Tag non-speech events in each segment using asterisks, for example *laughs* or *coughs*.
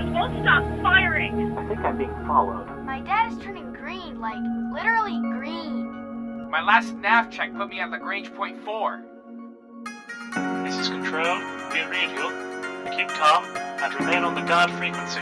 soldiers won't stop firing. I think I'm being followed. My dad is turning green, like literally green. My last nav check put me at Lagrange point four. This is Control. We read you. Keep calm and remain on the guard frequency.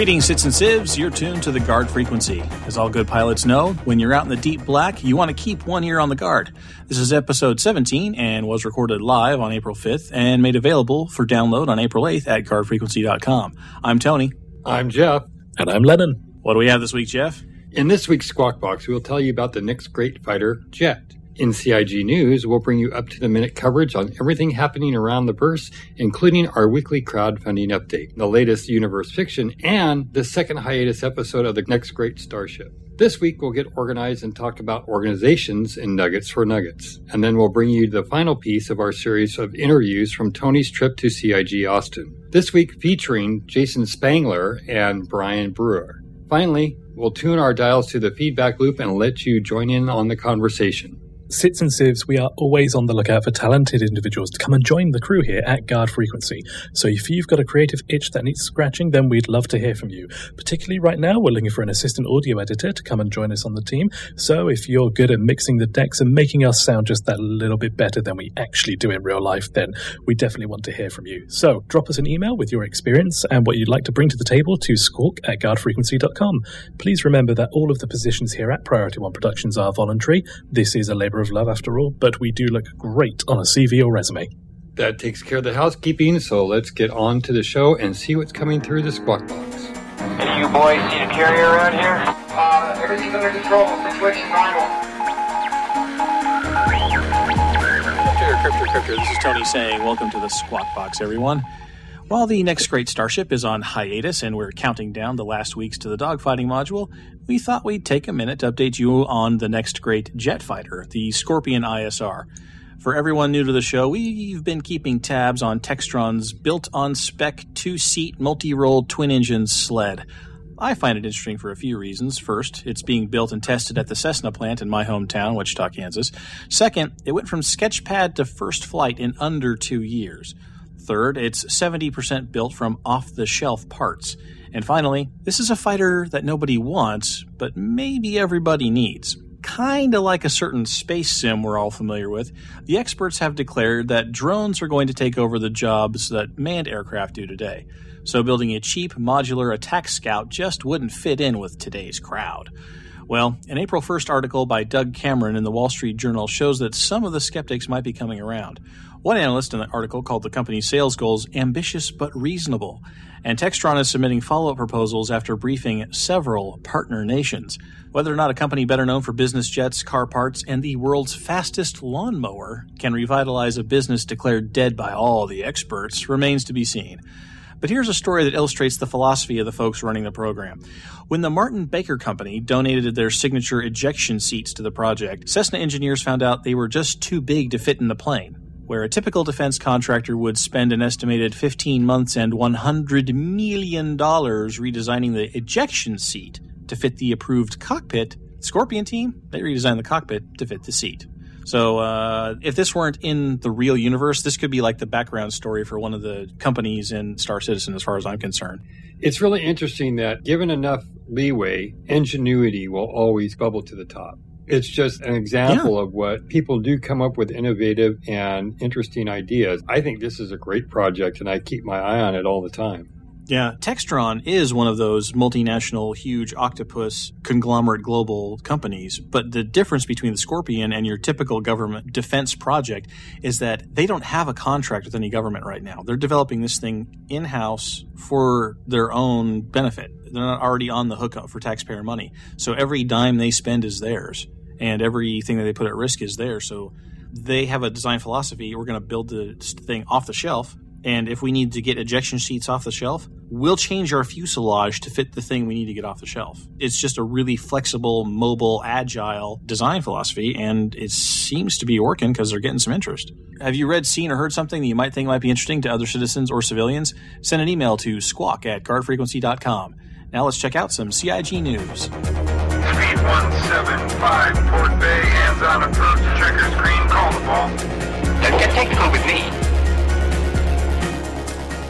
Greetings, Sits and Sieves. You're tuned to the guard frequency. As all good pilots know, when you're out in the deep black, you want to keep one ear on the guard. This is episode 17 and was recorded live on April 5th and made available for download on April 8th at guardfrequency.com. I'm Tony. I'm Jeff. And I'm Lennon. What do we have this week, Jeff? In this week's Squawk Box, we will tell you about the next great fighter jet. In CIG News, we'll bring you up to the minute coverage on everything happening around the burst, including our weekly crowdfunding update, the latest universe fiction, and the second hiatus episode of the next great starship. This week, we'll get organized and talk about organizations and nuggets for nuggets. And then we'll bring you the final piece of our series of interviews from Tony's trip to CIG Austin. This week featuring Jason Spangler and Brian Brewer. Finally, we'll tune our dials to the feedback loop and let you join in on the conversation. Sits and Sieves, we are always on the lookout for talented individuals to come and join the crew here at Guard Frequency. So if you've got a creative itch that needs scratching, then we'd love to hear from you. Particularly right now, we're looking for an assistant audio editor to come and join us on the team. So if you're good at mixing the decks and making us sound just that little bit better than we actually do in real life, then we definitely want to hear from you. So drop us an email with your experience and what you'd like to bring to the table to squawk at guardfrequency.com. Please remember that all of the positions here at Priority One Productions are voluntary. This is a labor of love after all, but we do look great on a CV or resume. That takes care of the housekeeping, so let's get on to the show and see what's coming through the Squawk Box. Any you boys see a carrier around here? Uh, everything's under control. Situation normal. Cryptor, Cryptor, Cryptor. This is Tony saying, Welcome to the Squawk Box, everyone. While the next great starship is on hiatus and we're counting down the last weeks to the dogfighting module, we thought we'd take a minute to update you on the next great jet fighter, the Scorpion ISR. For everyone new to the show, we've been keeping tabs on Textron's built on spec two seat multi role twin engine sled. I find it interesting for a few reasons. First, it's being built and tested at the Cessna plant in my hometown, Wichita, Kansas. Second, it went from sketchpad to first flight in under two years. Third, it's 70% built from off the shelf parts. And finally, this is a fighter that nobody wants, but maybe everybody needs. Kinda like a certain space sim we're all familiar with, the experts have declared that drones are going to take over the jobs that manned aircraft do today. So building a cheap, modular attack scout just wouldn't fit in with today's crowd. Well, an April 1st article by Doug Cameron in the Wall Street Journal shows that some of the skeptics might be coming around. One analyst in the article called the company's sales goals ambitious but reasonable, and Textron is submitting follow up proposals after briefing several partner nations. Whether or not a company better known for business jets, car parts, and the world's fastest lawnmower can revitalize a business declared dead by all the experts remains to be seen. But here's a story that illustrates the philosophy of the folks running the program. When the Martin Baker Company donated their signature ejection seats to the project, Cessna engineers found out they were just too big to fit in the plane. Where a typical defense contractor would spend an estimated 15 months and $100 million redesigning the ejection seat to fit the approved cockpit, Scorpion team, they redesigned the cockpit to fit the seat. So uh, if this weren't in the real universe, this could be like the background story for one of the companies in Star Citizen, as far as I'm concerned. It's really interesting that given enough leeway, ingenuity will always bubble to the top. It's just an example yeah. of what people do come up with innovative and interesting ideas. I think this is a great project, and I keep my eye on it all the time. Yeah, Textron is one of those multinational, huge octopus conglomerate global companies. But the difference between the Scorpion and your typical government defense project is that they don't have a contract with any government right now. They're developing this thing in house for their own benefit. They're not already on the hook for taxpayer money. So every dime they spend is theirs, and everything that they put at risk is there. So they have a design philosophy. We're going to build the thing off the shelf and if we need to get ejection seats off the shelf, we'll change our fuselage to fit the thing we need to get off the shelf. It's just a really flexible, mobile, agile design philosophy, and it seems to be working because they're getting some interest. Have you read, seen, or heard something that you might think might be interesting to other citizens or civilians? Send an email to squawk at guardfrequency.com. Now let's check out some CIG news. 175, Port Bay, hands on approach, checkers green, call the ball. Don't get technical with me.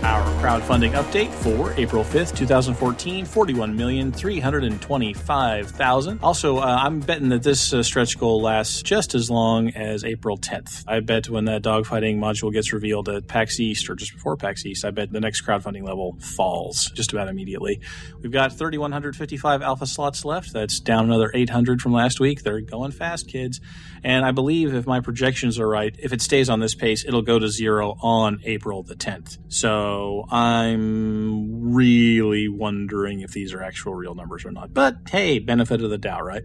Our crowdfunding update for April 5th, 2014, 41,325,000. Also, uh, I'm betting that this uh, stretch goal lasts just as long as April 10th. I bet when that dogfighting module gets revealed at PAX East or just before PAX East, I bet the next crowdfunding level falls just about immediately. We've got 3,155 alpha slots left. That's down another 800 from last week. They're going fast, kids. And I believe if my projections are right, if it stays on this pace, it'll go to zero on April the 10th. So I'm really wondering if these are actual real numbers or not. But hey, benefit of the doubt, right?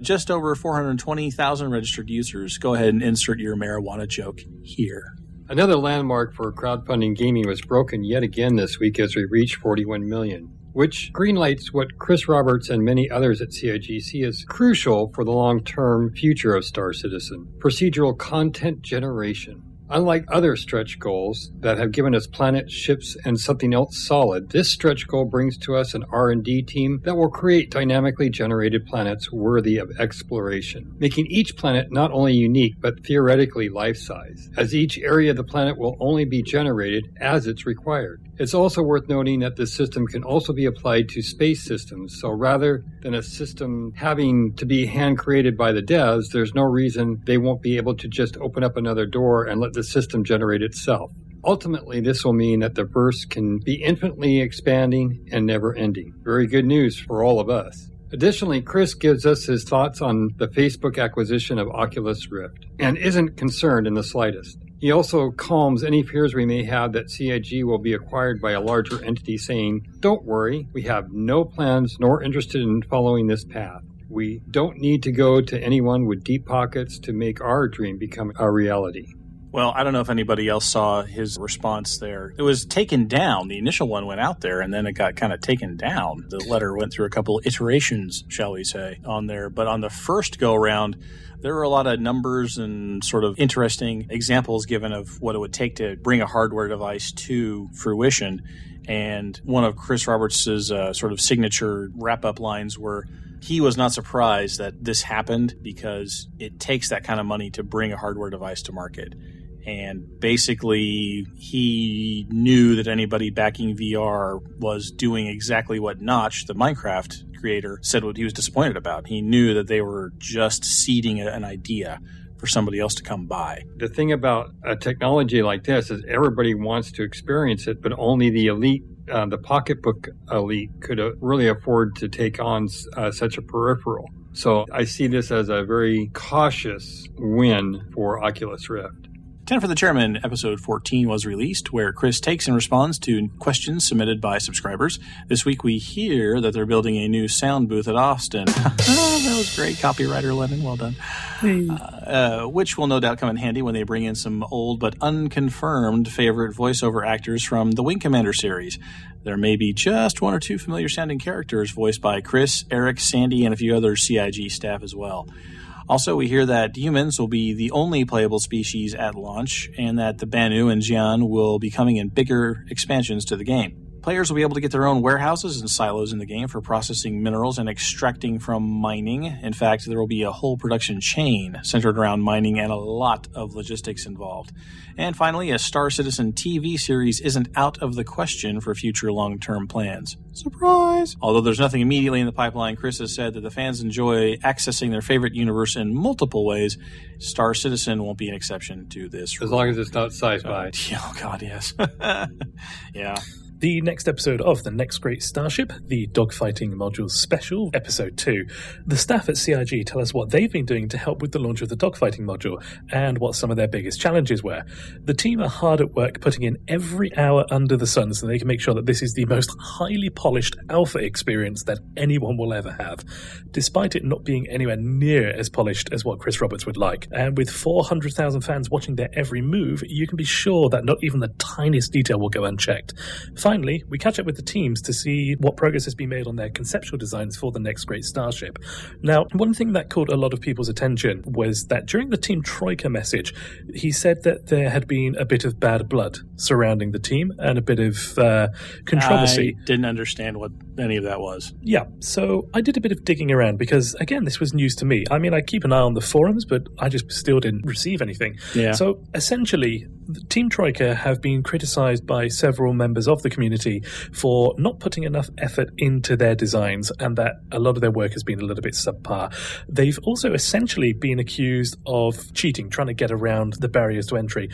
Just over 420,000 registered users. Go ahead and insert your marijuana joke here. Another landmark for crowdfunding gaming was broken yet again this week as we reached 41 million, which greenlights what Chris Roberts and many others at CIG see as crucial for the long-term future of Star Citizen: procedural content generation. Unlike other stretch goals that have given us planets, ships, and something else solid, this stretch goal brings to us an R&D team that will create dynamically generated planets worthy of exploration, making each planet not only unique but theoretically life-size, as each area of the planet will only be generated as it's required. It's also worth noting that this system can also be applied to space systems, so rather than a system having to be hand created by the devs, there's no reason they won't be able to just open up another door and let the system generate itself. Ultimately, this will mean that the verse can be infinitely expanding and never ending. Very good news for all of us. Additionally, Chris gives us his thoughts on the Facebook acquisition of Oculus Rift and isn't concerned in the slightest. He also calms any fears we may have that CIG will be acquired by a larger entity, saying, Don't worry, we have no plans nor interested in following this path. We don't need to go to anyone with deep pockets to make our dream become a reality. Well, I don't know if anybody else saw his response there. It was taken down. The initial one went out there and then it got kind of taken down. The letter went through a couple iterations, shall we say, on there. But on the first go around, there were a lot of numbers and sort of interesting examples given of what it would take to bring a hardware device to fruition. And one of Chris Roberts' uh, sort of signature wrap up lines were he was not surprised that this happened because it takes that kind of money to bring a hardware device to market. And basically, he knew that anybody backing VR was doing exactly what Notch, the Minecraft creator, said what he was disappointed about. He knew that they were just seeding an idea for somebody else to come by. The thing about a technology like this is everybody wants to experience it, but only the elite, uh, the pocketbook elite, could uh, really afford to take on uh, such a peripheral. So I see this as a very cautious win for Oculus Rift. 10 for the Chairman, episode 14 was released, where Chris takes and responds to questions submitted by subscribers. This week we hear that they're building a new sound booth at Austin. *laughs* that was great. Copywriter Lennon, well done. Uh, uh, which will no doubt come in handy when they bring in some old but unconfirmed favorite voiceover actors from the Wing Commander series. There may be just one or two familiar sounding characters voiced by Chris, Eric, Sandy, and a few other CIG staff as well. Also, we hear that humans will be the only playable species at launch, and that the Banu and Xi'an will be coming in bigger expansions to the game. Players will be able to get their own warehouses and silos in the game for processing minerals and extracting from mining. In fact, there will be a whole production chain centered around mining and a lot of logistics involved. And finally, a Star Citizen TV series isn't out of the question for future long term plans. Surprise! Although there's nothing immediately in the pipeline, Chris has said that the fans enjoy accessing their favorite universe in multiple ways. Star Citizen won't be an exception to this. As long as it's not sci-fi. *laughs* Oh, God, yes. *laughs* yeah. The next episode of The Next Great Starship, the Dogfighting Module Special, Episode 2. The staff at CIG tell us what they've been doing to help with the launch of the dogfighting module and what some of their biggest challenges were. The team are hard at work putting in every hour under the sun so they can make sure that this is the most highly polished alpha experience that anyone will ever have, despite it not being anywhere near as polished as what Chris Roberts would like. And with 400,000 fans watching their every move, you can be sure that not even the tiniest detail will go unchecked. We catch up with the teams to see what progress has been made on their conceptual designs for the next great starship. Now, one thing that caught a lot of people's attention was that during the Team Troika message, he said that there had been a bit of bad blood surrounding the team and a bit of uh, controversy. I didn't understand what any of that was. Yeah, so I did a bit of digging around because, again, this was news to me. I mean, I keep an eye on the forums, but I just still didn't receive anything. Yeah. So essentially, Team Troika have been criticized by several members of the community for not putting enough effort into their designs and that a lot of their work has been a little bit subpar. They've also essentially been accused of cheating, trying to get around the barriers to entry.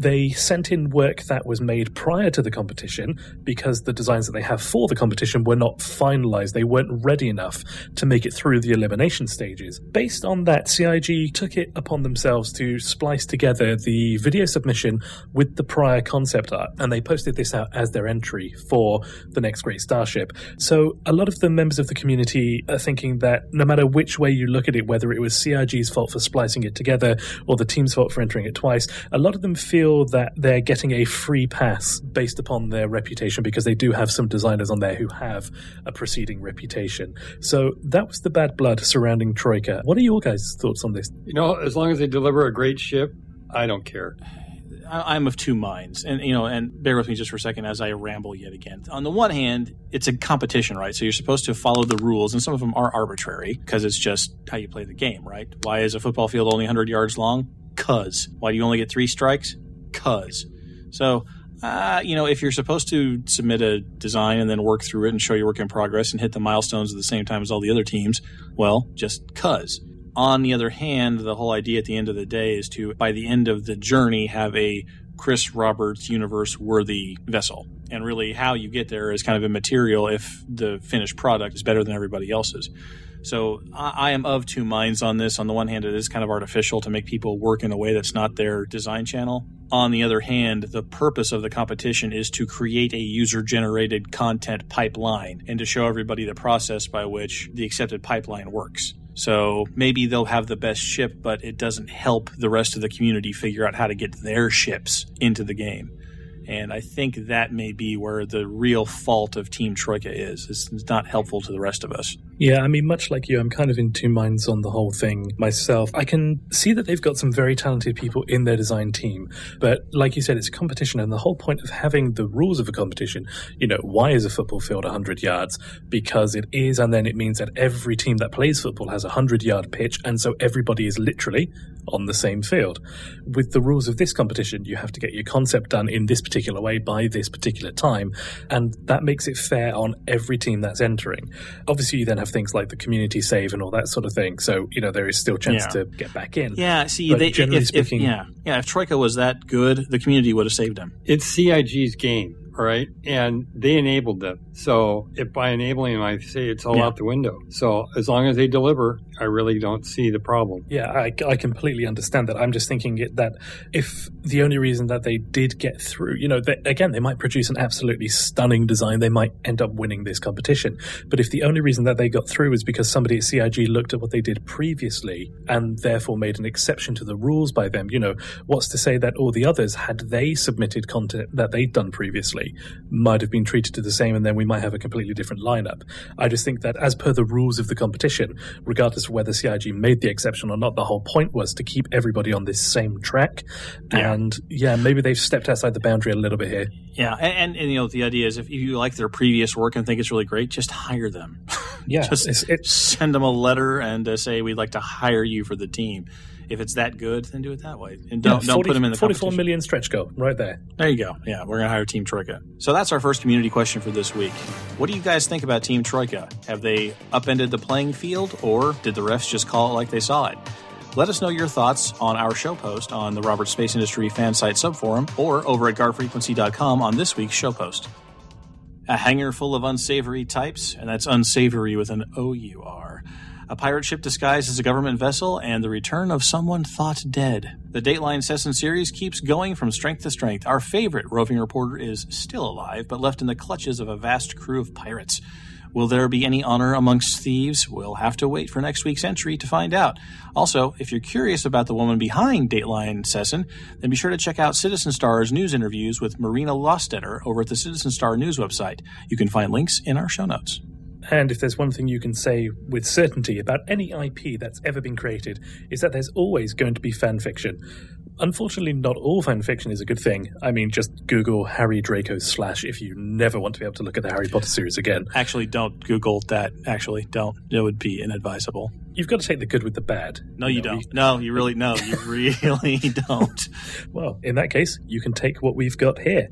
They sent in work that was made prior to the competition because the designs that they have for the competition were not finalized. They weren't ready enough to make it through the elimination stages. Based on that, CIG took it upon themselves to splice together the video submission with the prior concept art, and they posted this out as their entry for the next great starship. So a lot of the members of the community are thinking that no matter which way you look at it, whether it was CIG's fault for splicing it together or the team's fault for entering it twice, a lot of them feel that they're getting a free pass based upon their reputation because they do have some designers on there who have a preceding reputation. So that was the bad blood surrounding Troika. What are your guys' thoughts on this? You know, as long as they deliver a great ship, I don't care. I'm of two minds, and you know, and bear with me just for a second as I ramble yet again. On the one hand, it's a competition, right? So you're supposed to follow the rules, and some of them are arbitrary because it's just how you play the game, right? Why is a football field only 100 yards long? Cause. Why do you only get three strikes? Cause. So. Uh, you know, if you're supposed to submit a design and then work through it and show your work in progress and hit the milestones at the same time as all the other teams, well, just cuz. On the other hand, the whole idea at the end of the day is to, by the end of the journey, have a Chris Roberts universe worthy vessel. And really, how you get there is kind of immaterial if the finished product is better than everybody else's. So I, am of two minds on this. On the one hand, it is kind of artificial to make people work in a way that's not their design channel. On the other hand, the purpose of the competition is to create a user generated content pipeline and to show everybody the process by which the accepted pipeline works. So maybe they'll have the best ship, but it doesn't help the rest of the community figure out how to get their ships into the game. And I think that may be where the real fault of Team Troika is. It's not helpful to the rest of us. Yeah, I mean, much like you, I'm kind of in two minds on the whole thing myself. I can see that they've got some very talented people in their design team, but like you said, it's a competition, and the whole point of having the rules of a competition, you know, why is a football field 100 yards? Because it is, and then it means that every team that plays football has a 100 yard pitch, and so everybody is literally on the same field. With the rules of this competition, you have to get your concept done in this particular way by this particular time, and that makes it fair on every team that's entering. Obviously, you then have things like the community save and all that sort of thing, so you know there is still chance Yeah. to get back in. Yeah, see, they, generally if, if- speaking- yeah, yeah. If Troika was that good, the community would have saved him. It's CIG's game, all right? And they enabled them. So if by enabling them, I say it's all Yeah. out the window. So as long as they deliver, I really don't see the problem. Yeah, I, I completely understand that. I'm just thinking that if the only reason that they did get through, you know, they, again, they might produce an absolutely stunning design, they might end up winning this competition. But if the only reason that they got through is because somebody at CIG looked at what they did previously and therefore made an exception to the rules by them, you know, what's to say that all the others, had they submitted content that they'd done previously, might have been treated to the same and then we might have a completely different lineup. I just think that as per the rules of the competition, regardless of whether CIG made the exception or not, the whole point was to keep everybody on this same track. Yeah. And yeah, maybe they've stepped outside the boundary a little bit here. Yeah, and, and, and you know the idea is if you like their previous work and think it's really great, just hire them. *laughs* Yeah, just it's, it's send them a letter and uh, say we'd like to hire you for the team. If it's that good, then do it that way, and don't yeah, don't put them in the forty-four million stretch goal right there. There you go. Yeah, we're gonna hire Team Troika. So that's our first community question for this week. What do you guys think about Team Troika? Have they upended the playing field, or did the refs just call it like they saw it? Let us know your thoughts on our show post on the Roberts Space Industry fan site subforum or over at guardfrequency.com on this week's show post. A hangar full of unsavory types, and that's unsavory with an O U R. A pirate ship disguised as a government vessel, and the return of someone thought dead. The Dateline Session series keeps going from strength to strength. Our favorite roving reporter is still alive, but left in the clutches of a vast crew of pirates. Will there be any honor amongst thieves? We'll have to wait for next week's entry to find out. Also, if you're curious about the woman behind Dateline Sesson, then be sure to check out Citizen Star's news interviews with Marina Lostetter over at the Citizen Star news website. You can find links in our show notes. And if there's one thing you can say with certainty about any IP that's ever been created, is that there's always going to be fan fiction. Unfortunately, not all fan fiction is a good thing. I mean, just Google Harry Draco slash if you never want to be able to look at the Harry Potter series again. Actually, don't Google that. Actually, don't. It would be inadvisable. You've got to take the good with the bad. No, you know, don't. No, you really no, you *laughs* really don't. Well, in that case, you can take what we've got here.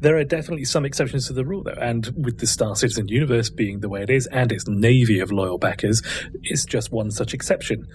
There are definitely some exceptions to the rule, though, and with the Star Citizen universe being the way it is and its navy of loyal backers, it's just one such exception.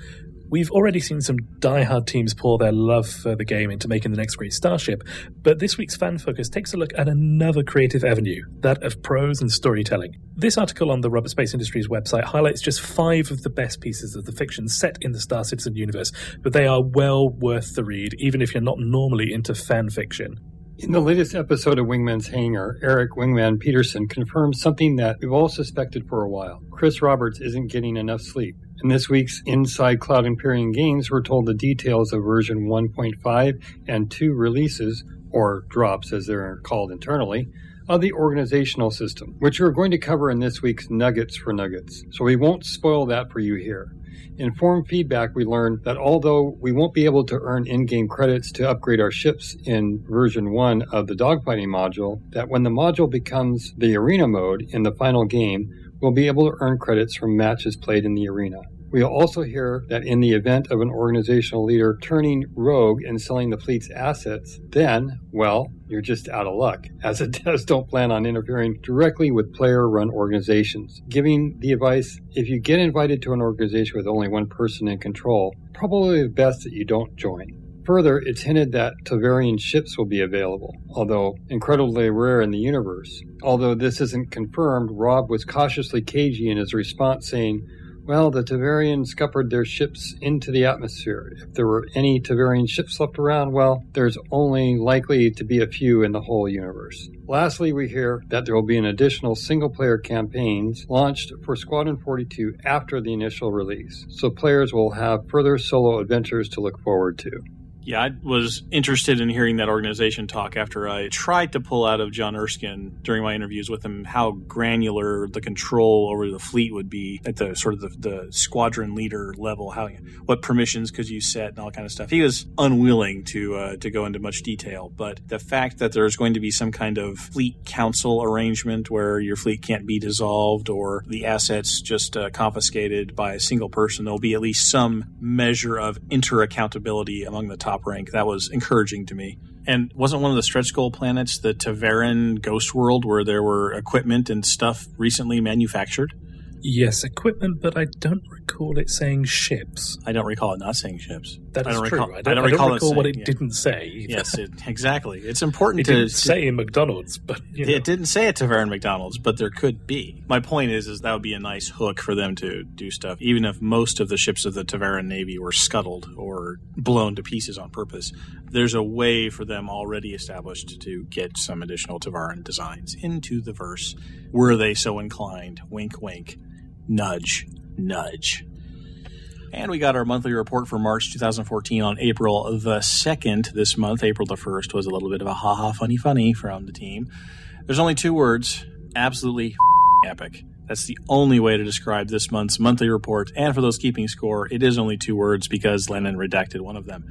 We've already seen some die-hard teams pour their love for the game into making the next great starship, but this week's Fan Focus takes a look at another creative avenue, that of prose and storytelling. This article on the Roberts Space Industries website highlights just five of the best pieces of the fiction set in the Star Citizen universe, but they are well worth the read, even if you're not normally into fan fiction. In the latest episode of Wingman's Hangar, Eric Wingman Peterson confirms something that we've all suspected for a while. Chris Roberts isn't getting enough sleep. In this week's Inside Cloud Imperium Games, we're told the details of version 1.5 and 2 releases, or drops as they're called internally, of the organizational system, which we're going to cover in this week's Nuggets for Nuggets. So we won't spoil that for you here. In form feedback, we learned that although we won't be able to earn in-game credits to upgrade our ships in version 1 of the dogfighting module, that when the module becomes the arena mode in the final game, we'll be able to earn credits from matches played in the arena. We'll also hear that in the event of an organizational leader turning rogue and selling the fleet's assets, then, well, you're just out of luck, as it *laughs* does don't plan on interfering directly with player run organizations. Giving the advice if you get invited to an organization with only one person in control, probably best that you don't join. Further, it's hinted that Tevarin ships will be available, although incredibly rare in the universe. Although this isn't confirmed, Rob was cautiously cagey in his response, saying, well, the Tevarins scuppered their ships into the atmosphere. If there were any Tevarin ships left around, well, there's only likely to be a few in the whole universe. Lastly, we hear that there will be an additional single player campaigns launched for Squadron 42 after the initial release, so players will have further solo adventures to look forward to. Yeah, I was interested in hearing that organization talk after I tried to pull out of John Erskine during my interviews with him how granular the control over the fleet would be at the sort of the, the squadron leader level, how what permissions could you set and all kind of stuff. He was unwilling to uh, to go into much detail, but the fact that there's going to be some kind of fleet council arrangement where your fleet can't be dissolved or the assets just uh, confiscated by a single person, there'll be at least some measure of inter accountability among the top rank. That was encouraging to me. And wasn't one of the stretch goal planets the Tevarin Ghost World where there were equipment and stuff recently manufactured? Yes, equipment, but I don't recall it saying ships. I don't recall it not saying ships. That I is true. recall- I I don't, don't I don't recall recall what saying, it yeah. didn't say. either. Yes, it, exactly. It's important it to, didn't to- say in McDonald's, but you know. It didn't say it to Tevarin McDonald's, but there could be. My point is, is that would be a nice hook for them to do stuff, even if most of the ships of the Tevarin Navy were scuttled or blown to pieces on purpose. There's a way for them already established to get some additional Tevarin designs into the verse, were they so inclined. Wink, wink. Nudge, nudge. And we got our monthly report for March 2014 on April the 2nd this month. April the 1st was a little bit of a haha funny funny from the team. There's only two words absolutely *laughs* epic. That's the only way to describe this month's monthly report. And for those keeping score, it is only two words because Lennon redacted one of them.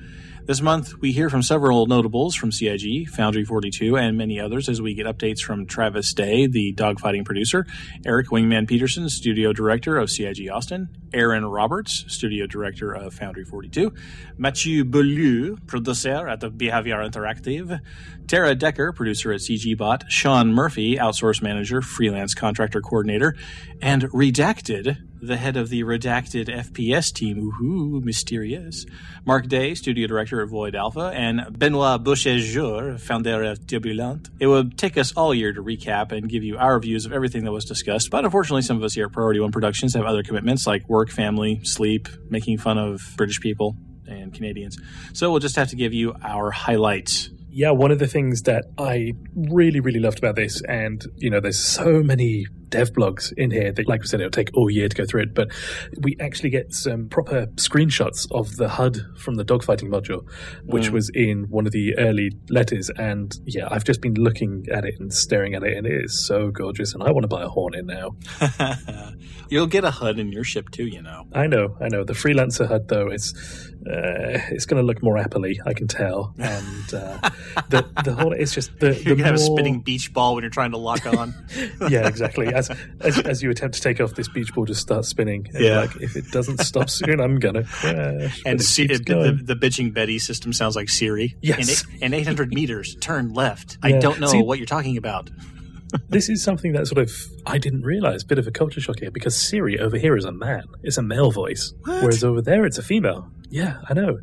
This month, we hear from several notables from CIG, Foundry 42, and many others as we get updates from Travis Day, the dogfighting producer, Eric Wingman Peterson, studio director of CIG Austin, Erin Roberts, studio director of Foundry 42, Mathieu Beaulieu, producer at the Behavior Interactive, Tara Decker, producer at CGBot, Sean Murphy, outsource manager, freelance contractor coordinator, and Redacted, the head of the Redacted FPS team, ooh, mysterious, Mark Day, studio director at Void Alpha, and Benoit Boucher, founder of Turbulent. It would take us all year to recap and give you our views of everything that was discussed, but unfortunately, some of us here at Priority One Productions have other commitments like work, family, sleep, making fun of British people and Canadians. So we'll just have to give you our highlights. yeah, one of the things that I really, really loved about this, and you know, there's so many dev blogs in here that, like we said, it'll take all year to go through it, but we actually get some proper screenshots of the HUD from the dogfighting module, which Mm. was in one of the early letters. And yeah, I've just been looking at it and staring at it, and it is so gorgeous. And I want to buy a Hornet now. *laughs* You'll get a HUD in your ship too, you know. I know, I know. The freelancer HUD though, it's uh, it's going to look more appley, I can tell. *laughs* And uh, the the Hornet is just the *laughs* You're the gonna have a spinning beach ball when you're trying to lock on. yeah, exactly. As, as as you attempt to take off, this beach ball just starts spinning. And Yeah. like if it doesn't stop soon, I'm gonna crash. And see, keeps the, the, bitching Betty system sounds like Siri. Yes. Eight- in 800 meters, turn left. I don't know See- what you're talking about. this is something that sort of I didn't realize. Bit of a culture shock here because Siri over here is a man. It's a male voice, What? whereas over there it's a female. Yeah, I know.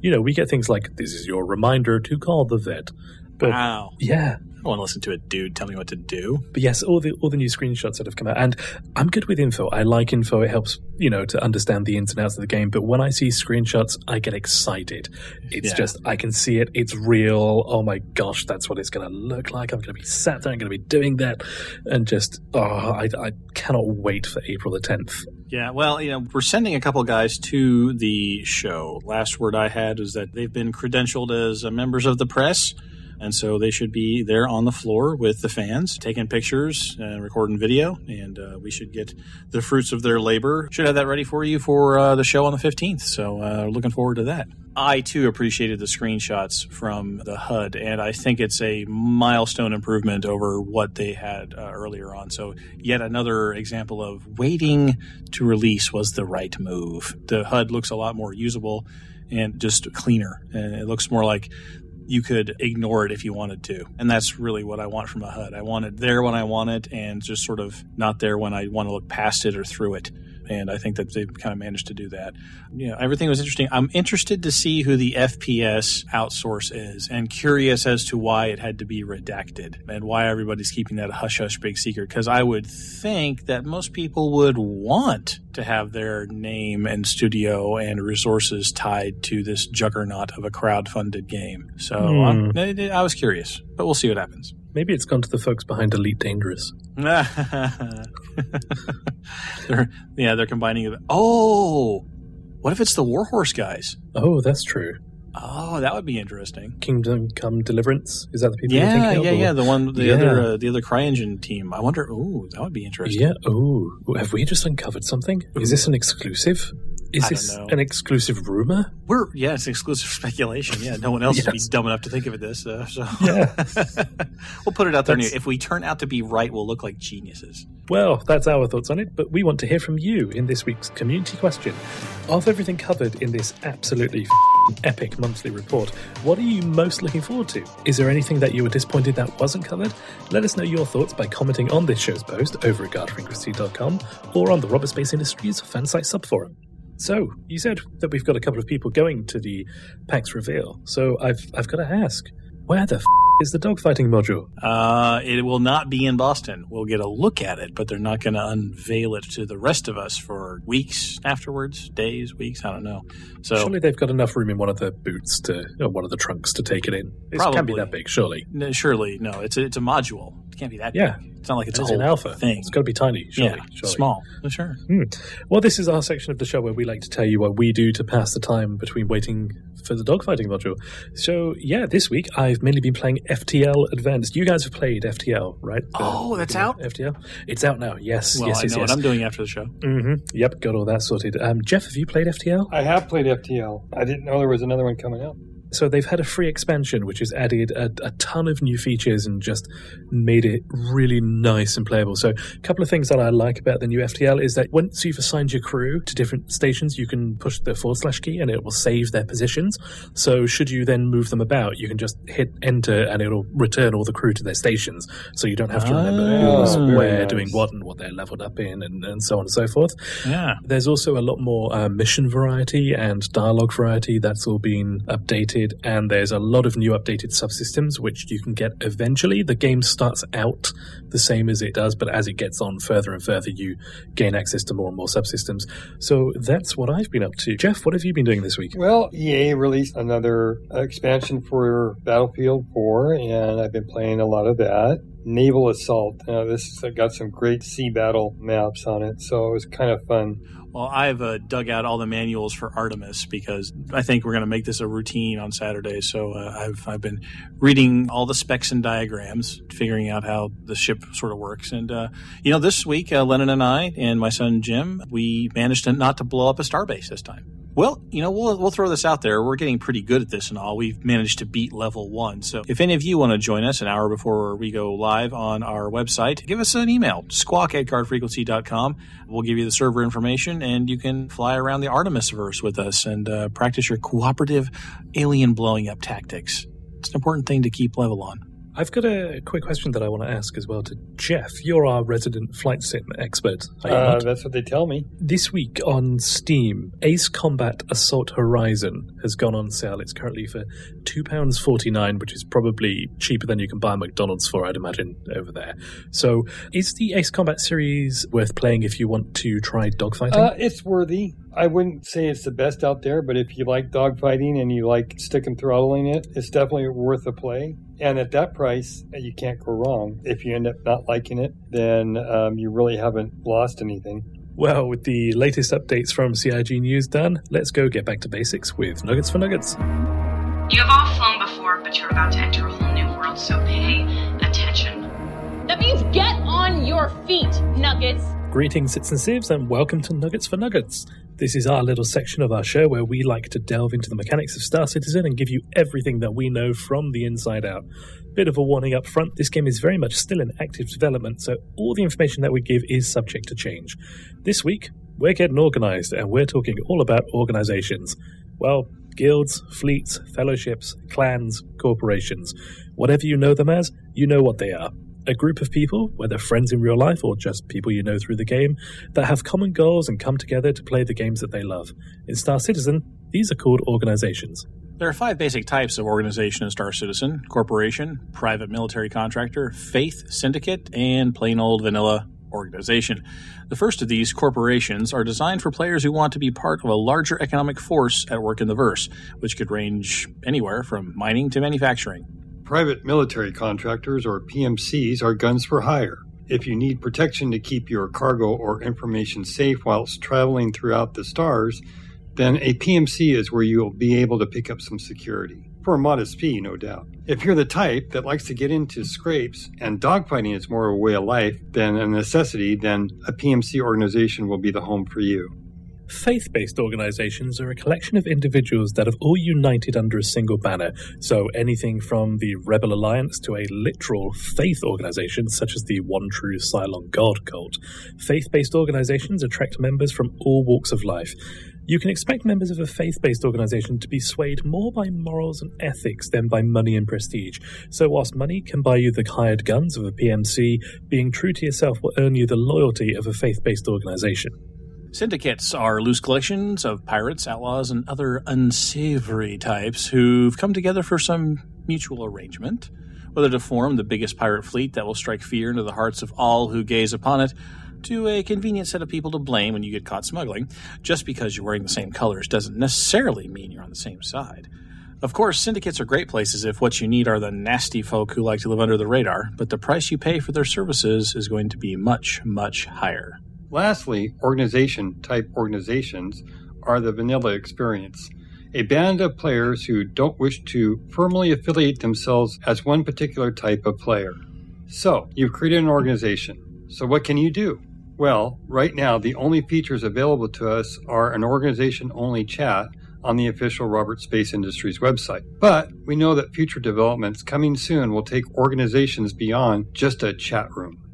You know, we get things like "This is your reminder to call the vet." But wow. yeah, I want to listen to a dude tell me what to do. But yes, all the all the new screenshots that have come out, and I'm good with info. I like info; it helps you know to understand the ins and outs of the game. But when I see screenshots, I get excited. It's Yeah. just I can see it; it's real. Oh my gosh, that's what it's going to look like. I'm going to be sat there, I'm going to be doing that, and just oh, I, I cannot wait for April the 10th. Yeah, well, you know, we're sending a couple guys to the show. Last word I had was that they've been credentialed as members of the press. And so they should be there on the floor with the fans, taking pictures and recording video. And uh, we should get the fruits of their labor. Should have that ready for you for uh, the show on the 15th. So uh, looking forward to that. I too appreciated the screenshots from the HUD, and I think it's a milestone improvement over what they had uh, earlier on. So, yet another example of waiting to release was the right move. The HUD looks a lot more usable and just cleaner, and it looks more like you could ignore it if you wanted to. And that's really what I want from a HUD. I want it there when I want it and just sort of not there when I want to look past it or through it. And I think that they've kind of managed to do that. You know, everything was interesting. I'm interested to see who the FPS outsource is and curious as to why it had to be redacted and why everybody's keeping that hush hush big secret. Because I would think that most people would want to have their name and studio and resources tied to this juggernaut of a crowd-funded game. So Hmm. I, I was curious, but we'll see what happens. Maybe it's gone to the folks behind Elite Dangerous. *laughs* *laughs* they're, yeah, they're combining it. Oh, what if it's the Warhorse guys? Oh, that's true. Oh, that would be interesting. Kingdom Come Deliverance is that the people you're Yeah, thinking of? yeah, or- yeah. The one, the Yeah. other, uh, the other CryEngine team. I wonder. Oh, that would be interesting. Yeah. Oh, have we just uncovered something? Is this an exclusive? Is this know. an exclusive rumor? We're yeah, it's exclusive *laughs* speculation. Yeah, no one else would be dumb enough to think of it this. Uh, so Yeah. *laughs* we'll put it out there. If we turn out to be right, we'll look like geniuses. Well, that's our thoughts on it, but we want to hear from you in this week's community question. Of everything covered in this absolutely epic monthly report, what are you most looking forward to? Is there anything that you were disappointed that wasn't covered? Let us know your thoughts by commenting on this show's post over at guardfrequency.com or on the Roberts Space Industries fansite subforum. So, you said that we've got a couple of people going to the PAX reveal, so I've, I've got to ask, where the f- is the dogfighting module? Uh, it will not be in Boston. We'll get a look at it, but they're not going to unveil it to the rest of us for weeks afterwards, days, weeks. I don't know. So surely they've got enough room in one of the boots to, or one of the trunks to take it in. It can't be that big, surely. no, surely no. It's a, it's a module. It can't be that. Yeah. big. It's not like it's, It's a an alpha thing. It's got to be tiny, surely. yeah, surely. small. Oh, sure. Well, this is our section of the show where we like to tell you what we do to pass the time between waiting for the dogfighting module. So, yeah, this week I've mainly been playing FTL Advanced. You guys have played FTL, right? The- Oh, that's the out? FTL. It's out now. Yes, Well, yes, I yes, know yes. what I'm doing after the show. hmm Yep, got all that sorted. Um, Jeff, have you played FTL? I have played FTL. I didn't know there was another one coming out. So they've had a free expansion which has added a, a ton of new features and just made it really nice and playable. So a couple of things that I like about the new FTL is that once you've assigned your crew to different stations, you can push the forward slash key and it will save their positions. So should you then move them about, you can just hit enter and it'll return all the crew to their stations. So you don't have to remember Ah, who's where nice. doing what and what they're leveled up in and, and so on and so forth. Yeah. There's also a lot more uh, mission variety and dialogue variety that's all been updated updated, and there's a lot of new updated subsystems which you can get eventually. The game starts out the same as it does, but as it gets on further and further, you gain access to more and more subsystems. So that's what I've been up to. Jeff, what have you been doing this week? Well, EA released another expansion for Battlefield 4, and I've been playing a lot of that. Naval Assault. Uh, this has got some great sea battle maps on it, so it was kind of fun. Well, I've uh, dug out all the manuals for Artemis because I think we're going to make this a routine on Saturday. So uh, I've I've been reading all the specs and diagrams, figuring out how the ship sort of works. And uh, you know, this week, uh, Lennon and I and my son Jim, we managed to not to blow up a starbase this time. Well, you know, we'll, we'll throw this out there. We're getting pretty good at this and all. We've managed to beat level one. So if any of you want to join us an hour before we go live on our website, give us an email, squawk at guardfrequency.com. We'll give you the server information and you can fly around the Artemis verse with us and uh, practice your cooperative alien blowing up tactics. It's an important thing to keep level on. I've got a quick question that I want to ask as well to Jeff. You're our resident flight sim expert. Uh, that's what they tell me. This week on Steam, Ace Combat Assault Horizon has gone on sale. It's currently for £2.49, which is probably cheaper than you can buy McDonald's for, I'd imagine, over there. So, is the Ace Combat series worth playing if you want to try dogfighting? Uh, it's worthy. I wouldn't say it's the best out there, but if you like dogfighting and you like stick and throttling it, it's definitely worth a play. And at that price, you can't go wrong. If you end up not liking it, then um, you really haven't lost anything. well, with the latest updates from CIG News done, let's go get back to basics with Nuggets for Nuggets. You have all flown before, but you're about to enter a whole new world, so pay attention. That means get on your feet, Nuggets. Greetings, Sits and Sieves, and welcome to Nuggets for Nuggets. This is our little section of our show where we like to delve into the mechanics of Star Citizen and give you everything that we know from the inside out. Bit of a warning up front this game is very much still in active development, so all the information that we give is subject to change. This week, we're getting organized, and we're talking all about organizations. Well, guilds, fleets, fellowships, clans, corporations. Whatever you know them as, you know what they are a group of people, whether friends in real life or just people you know through the game, that have common goals and come together to play the games that they love. In Star Citizen, these are called organizations. There are five basic types of organization in Star Citizen corporation, private military contractor, faith, syndicate, and plain old vanilla organization. The first of these, corporations, are designed for players who want to be part of a larger economic force at work in the verse, which could range anywhere from mining to manufacturing. Private military contractors, or PMCs, are guns for hire. If you need protection to keep your cargo or information safe whilst traveling throughout the stars, then a PMC is where you'll be able to pick up some security. For a modest fee, no doubt. If you're the type that likes to get into scrapes and dogfighting is more a way of life than a necessity, then a PMC organization will be the home for you. Faith based organizations are a collection of individuals that have all united under a single banner. So, anything from the Rebel Alliance to a literal faith organization, such as the One True Cylon God cult. Faith based organizations attract members from all walks of life. You can expect members of a faith based organization to be swayed more by morals and ethics than by money and prestige. So, whilst money can buy you the hired guns of a PMC, being true to yourself will earn you the loyalty of a faith based organization. Syndicates are loose collections of pirates, outlaws, and other unsavory types who've come together for some mutual arrangement, whether to form the biggest pirate fleet that will strike fear into the hearts of all who gaze upon it, to a convenient set of people to blame when you get caught smuggling. Just because you're wearing the same colors doesn't necessarily mean you're on the same side. Of course, syndicates are great places if what you need are the nasty folk who like to live under the radar, but the price you pay for their services is going to be much, much higher. Lastly, organization type organizations are the vanilla experience. A band of players who don't wish to firmly affiliate themselves as one particular type of player. So, you've created an organization. So, what can you do? Well, right now, the only features available to us are an organization only chat on the official Roberts Space Industries website. But we know that future developments coming soon will take organizations beyond just a chat room.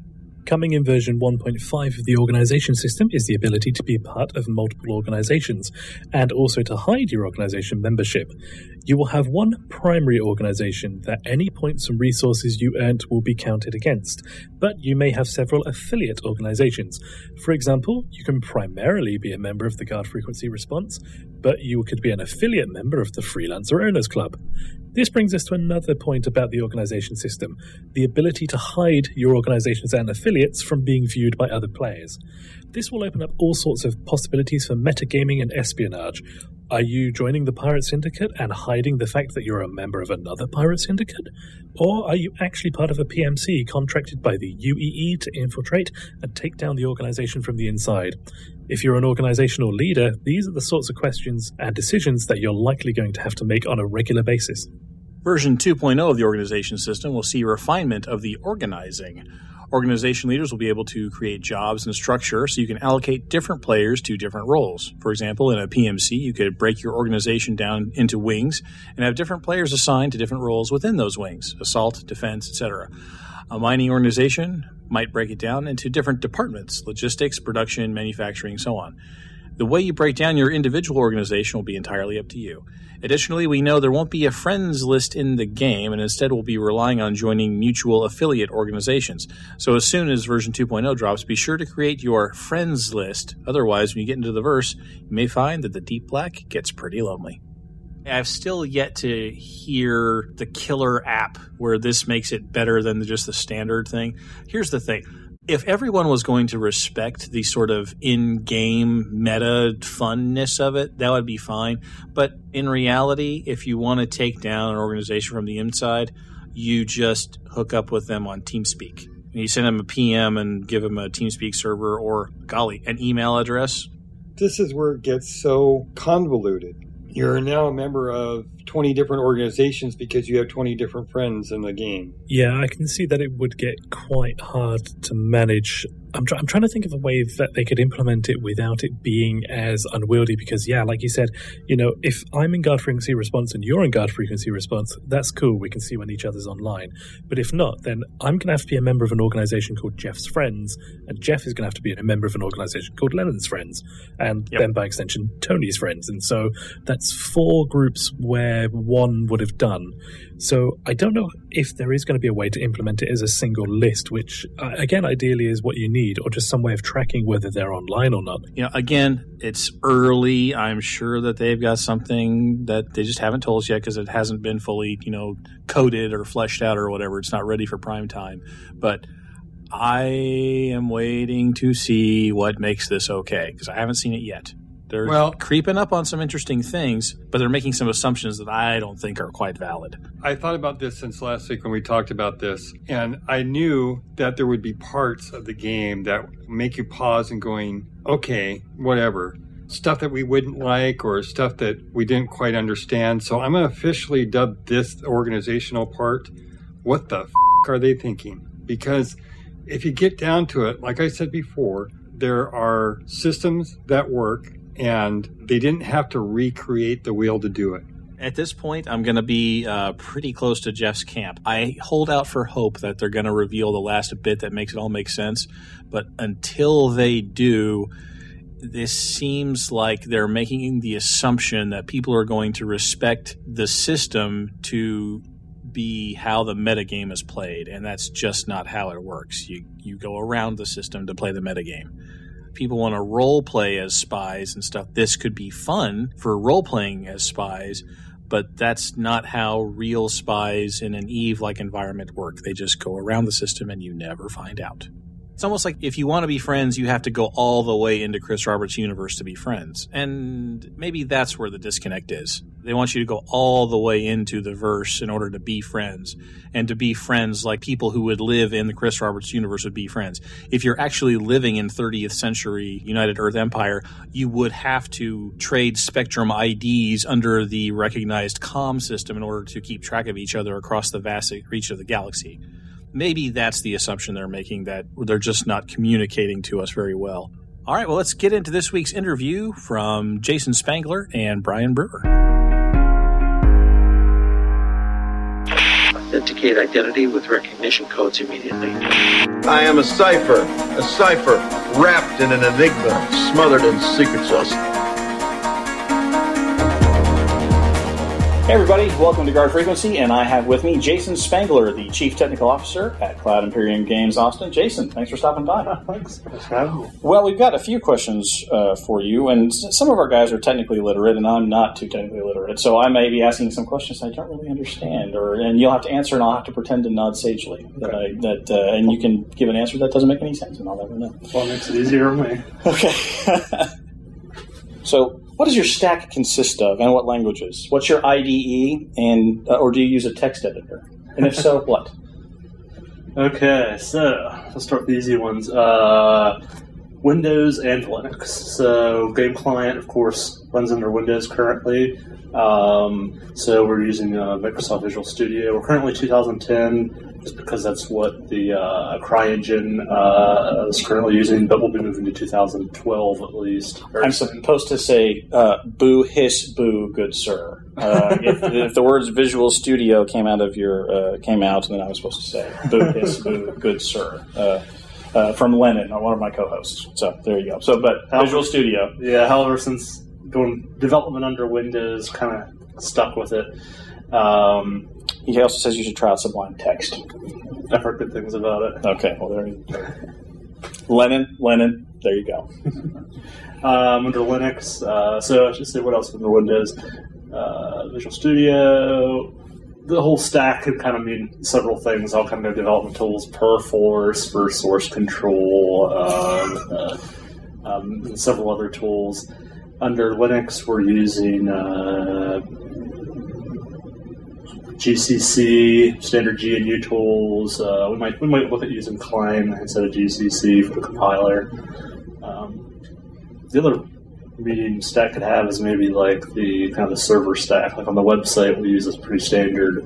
Coming in version 1.5 of the organization system is the ability to be part of multiple organizations and also to hide your organization membership. You will have one primary organization that any points and resources you earned will be counted against, but you may have several affiliate organizations. For example, you can primarily be a member of the Guard Frequency Response, but you could be an affiliate member of the Freelancer Owners Club. This brings us to another point about the organization system the ability to hide your organizations and affiliates from being viewed by other players. This will open up all sorts of possibilities for metagaming and espionage. Are you joining the Pirate Syndicate and hiding the fact that you're a member of another Pirate Syndicate? Or are you actually part of a PMC contracted by the UEE to infiltrate and take down the organization from the inside? If you're an organizational leader, these are the sorts of questions and decisions that you're likely going to have to make on a regular basis. Version 2.0 of the organization system will see refinement of the organizing. Organization leaders will be able to create jobs and structure so you can allocate different players to different roles. For example, in a PMC, you could break your organization down into wings and have different players assigned to different roles within those wings assault, defense, etc. A mining organization might break it down into different departments logistics, production, manufacturing, so on. The way you break down your individual organization will be entirely up to you. Additionally, we know there won't be a friends list in the game, and instead we'll be relying on joining mutual affiliate organizations. So as soon as version 2.0 drops, be sure to create your friends list. Otherwise, when you get into the verse, you may find that the deep black gets pretty lonely. I've still yet to hear the killer app where this makes it better than just the standard thing. Here's the thing if everyone was going to respect the sort of in-game meta funness of it, that would be fine. But in reality, if you want to take down an organization from the inside, you just hook up with them on TeamSpeak. You send them a PM and give them a TeamSpeak server or, golly, an email address. This is where it gets so convoluted. You're now a member of 20 different organizations because you have 20 different friends in the game. Yeah, I can see that it would get quite hard to manage. I'm, try- I'm trying to think of a way that they could implement it without it being as unwieldy because, yeah, like you said, you know, if I'm in guard frequency response and you're in guard frequency response, that's cool. We can see when each other's online. But if not, then I'm going to have to be a member of an organization called Jeff's Friends, and Jeff is going to have to be a member of an organization called Lennon's Friends, and Yep. then by extension, Tony's Friends. And so that's four groups where one would have done. So I don't know if there is going to be a way to implement it as a single list, which uh, again, ideally is what you need, or just some way of tracking whether they're online or not. You know, again, it's early. I'm sure that they've got something that they just haven't told us yet because it hasn't been fully, you know, coded or fleshed out or whatever. It's not ready for prime time. But I am waiting to see what makes this okay because I haven't seen it yet. They're Well- creeping up on some interesting things, but they're making some assumptions that I don't think are quite valid. I thought about this since last week when we talked about this, and I knew that there would be parts of the game that make you pause and going, okay, whatever. Stuff that we wouldn't like or stuff that we didn't quite understand. So I'm going to officially dub this organizational part, what the f- are they thinking? Because if you get down to it, like I said before, there are systems that work and they didn't have to recreate the wheel to do it. At this point, I'm going to be uh, pretty close to Jeff's camp. I hold out for hope that they're going to reveal the last bit that makes it all make sense. But until they do, this seems like they're making the assumption that people are going to respect the system to be how the metagame is played, and that's just not how it works. You you go around the system to play the metagame. People want to role play as spies and stuff. This could be fun for role playing as spies, but that's not how real spies in an Eve like environment work. They just go around the system and you never find out. It's almost like if you want to be friends, you have to go all the way into Chris Roberts' universe to be friends. And maybe that's where the disconnect is. They want you to go all the way into the verse in order to be friends. And to be friends like people who would live in the Chris Roberts universe would be friends. If you're actually living in 30th century United Earth Empire, you would have to trade Spectrum IDs under the recognized comm system in order to keep track of each other across the vast reach of the galaxy maybe that's the assumption they're making that they're just not communicating to us very well. All right, well, let's get into this week's interview from Jason Spangler and Brian Brewer. Authenticate identity with recognition codes immediately. I am a cipher, a cipher wrapped in an enigma, smothered in secret sauce. Hey everybody, welcome to Guard Frequency, and I have with me Jason Spangler, the Chief Technical Officer at Cloud Imperium Games Austin. Jason, thanks for stopping by. *laughs* Thanks. Thanks for having me. Well, we've got a few questions uh, for you, and some of our guys are technically literate, and I'm not too technically literate, so I may be asking some questions I don't really understand, or and you'll have to answer, and I'll have to pretend to nod sagely that I that, uh, and you can give an answer that doesn't make any sense, and I'll never know. Well, it makes it easier for me. *laughs* Okay. *laughs* so, what does your stack consist of, and what languages? What's your IDE, and uh, or do you use a text editor? And if so, *laughs* what? Okay, so let's start with the easy ones. Uh, Windows and Linux. So Game Client, of course, runs under Windows currently. Um, so we're using uh, Microsoft Visual Studio. We're currently 2010, just because that's what the uh, CryEngine uh, is currently using, but we'll be moving to 2012 at least. I'm supposed to say uh, "boo hiss boo, good sir." Uh, if, *laughs* if the words Visual Studio came out of your uh, came out, then I was supposed to say "boo hiss boo, good sir." Uh, uh, from Lennon, one of my co-hosts. So there you go. So, but Visual Studio. Yeah, however, since doing development under Windows, kind of stuck with it. Um, he also says you should try out Sublime Text. I've heard good things about it. Okay, well there you go. Lennon, Lennon, there you go. *laughs* um, under Linux, uh, so I should say what else under Windows? Uh, Visual Studio. The whole stack could kind of mean several things. All kind of development tools, Perforce for source control, um, uh, um, and several other tools. Under Linux, we're using uh, GCC, standard GNU tools. Uh, we might we might look at using Clang instead of GCC for the compiler. Um, the other medium stack could have is maybe like the kind of the server stack. Like on the website, we use this pretty standard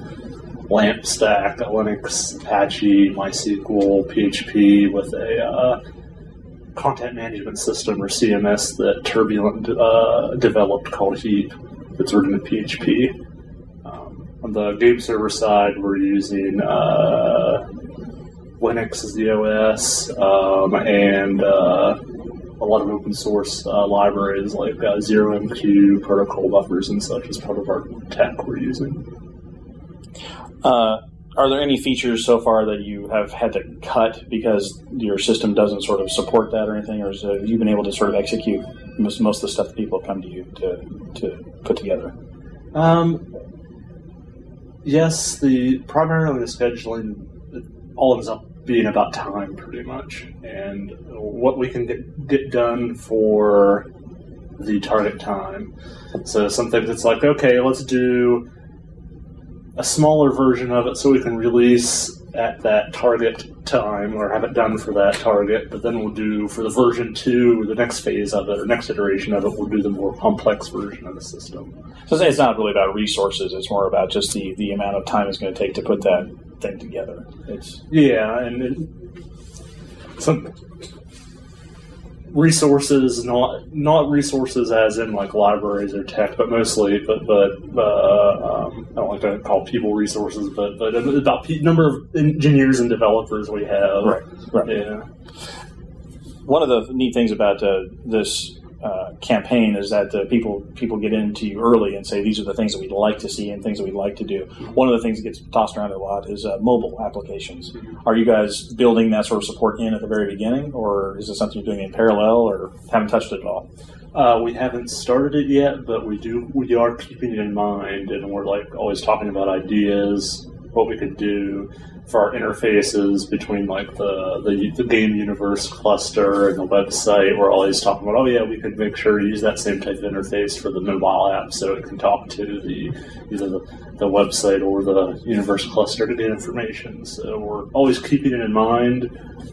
LAMP stack: Linux, Apache, MySQL, PHP, with a uh, content management system or CMS that Turbulent uh, developed called Heap. That's written in PHP. Um, on the game server side, we're using uh, Linux as the OS um, and uh, a lot of open source uh, libraries like uh, ZeroMQ, protocol buffers, and such as part of our tech we're using. Uh, are there any features so far that you have had to cut because your system doesn't sort of support that or anything, or have you been able to sort of execute most, most of the stuff that people have come to you to, to put together? Um, yes, the primarily the scheduling it all ends up being about time, pretty much, and what we can get, get done for the target time. So something that's like, okay, let's do a smaller version of it so we can release at that target time or have it done for that target, but then we'll do for the version two, the next phase of it or next iteration of it, we'll do the more complex version of the system. So it's not really about resources; it's more about just the, the amount of time it's going to take to put that thing together. It's yeah, and it, some resources, not not resources as in like libraries or tech, but mostly, but but uh, um, I don't like to call people resources, but but about pe- number of engineers and developers we have. Right, right. Yeah. One of the neat things about uh, this uh, campaign is that uh, people people get into you early and say these are the things that we'd like to see and things that we'd like to do. One of the things that gets tossed around a lot is uh, mobile applications. Are you guys building that sort of support in at the very beginning, or is it something you're doing in parallel, or haven't touched it at all? Uh, we haven't started it yet, but we do. We are keeping it in mind, and we're like always talking about ideas, what we could do for our interfaces between like the, the the game universe cluster and the website. We're always talking about, oh yeah, we could make sure to use that same type of interface for the mobile app, so it can talk to the either the, the website or the universe cluster to get information. So we're always keeping it in mind,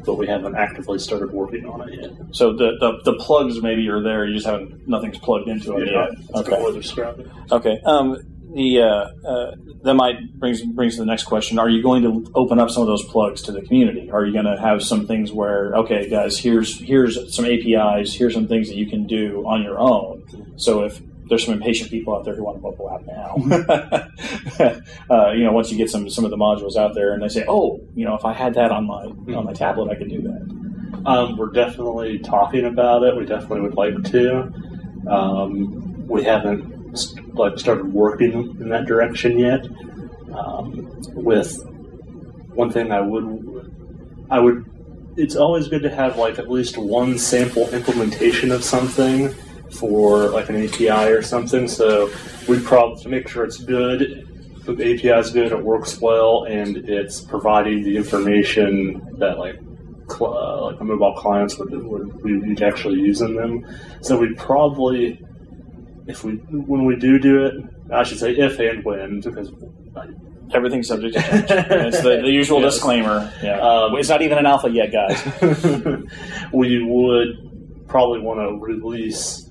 but we haven't actively started working on it yet. So the, the, the plugs maybe are there. You just haven't nothing's plugged into it Yeah, yet. Okay. what we're describing. Okay. Um, the uh, uh, that might brings brings to the next question. Are you going to open up some of those plugs to the community? Are you going to have some things where, okay, guys, here's here's some APIs, here's some things that you can do on your own. So if there's some impatient people out there who want a mobile app now. *laughs* uh, you know, once you get some some of the modules out there, and they say, "Oh, you know, if I had that on my on my tablet, I could do that." Um, we're definitely talking about it. We definitely would like to. Um, we haven't like started working in that direction yet. Um, with one thing, I would, I would. It's always good to have like at least one sample implementation of something for like an API or something. So we probably to make sure it's good. The API is good, it works well, and it's providing the information that like cl- uh, like the mobile clients would, would we actually using them. So we'd probably, if we when we do do it, I should say if and when because Everything's subject to change. it's the, the usual *laughs* Yes. disclaimer. Yeah, Um, it's not even an alpha yet, guys. *laughs* we would probably want to release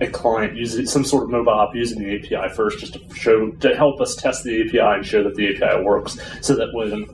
a client using some sort of mobile app using the API first, just to show to help us test the API and show that the API works, so that when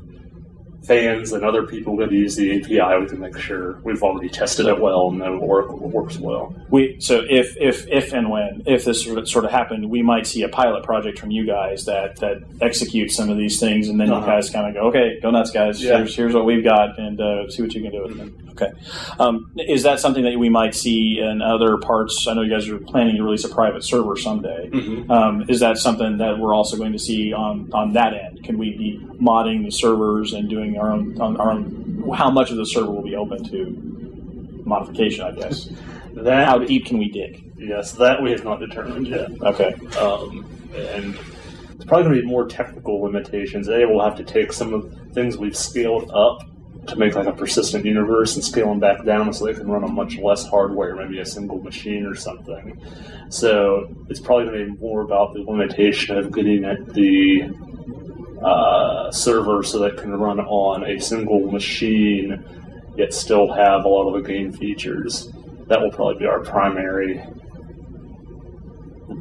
fans and other people to use the API, we can make sure we've already tested it well and know it work, works well. We so if if if and when if this sort of, happened, we might see a pilot project from you guys that that executes some of these things, and then you Uh-huh. guys kind of go, okay, go nuts, guys. Yeah. Here's here's what we've got, and uh, see what you can do with it. Okay, um, is that something that we might see in other parts? I know you guys are planning to release a private server someday. Mhm. Um, is that something that we're also going to see on on that end? Can we be modding the servers and doing our own on our own? How much of the server will be open to modification? I guess. *laughs* That How deep can we dig? Yes, that we have not determined yet. Okay. Um, and it's probably going to be more technical limitations. A, we'll have to take some of the things we've scaled up to make like a persistent universe and scale them back down so they can run on much less hardware, maybe a single machine or something. So it's probably going to be more about the limitation of getting at the uh, server so that can run on a single machine yet still have a lot of the game features. That will probably be our primary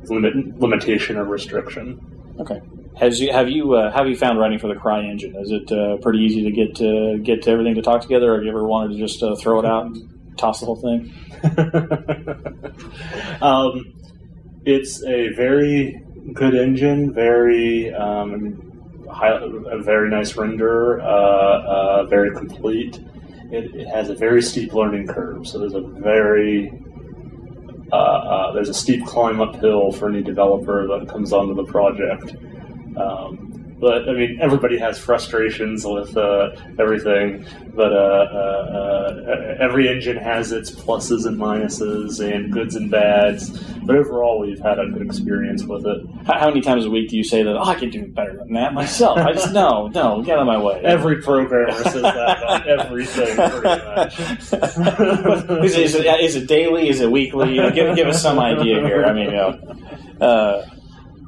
limit, limitation or restriction. Okay. Has you have you uh, have you found writing for the Cry engine? Is it uh, pretty easy to get to get to everything to talk together? Or have you ever wanted to just uh, throw it out and toss the whole thing? *laughs* um, it's a very good engine, very um, high, a very nice render, uh, uh, very complete. It, it has a very steep learning curve, so there's a very uh, there's a steep climb uphill for any developer that comes onto the project. Um, but I mean, everybody has frustrations with uh, everything. But uh, uh, uh, every engine has its pluses and minuses, and goods and bads. But overall, we've had a good experience with it. How, how many times a week do you say that? Oh, I can do better than that myself. I just no, no, get out of my way. *laughs* Every programmer says that about *laughs* everything, pretty much. *laughs* is, it, is, it, is it daily? Is it weekly? You know, give, give us some idea here. I mean, you know,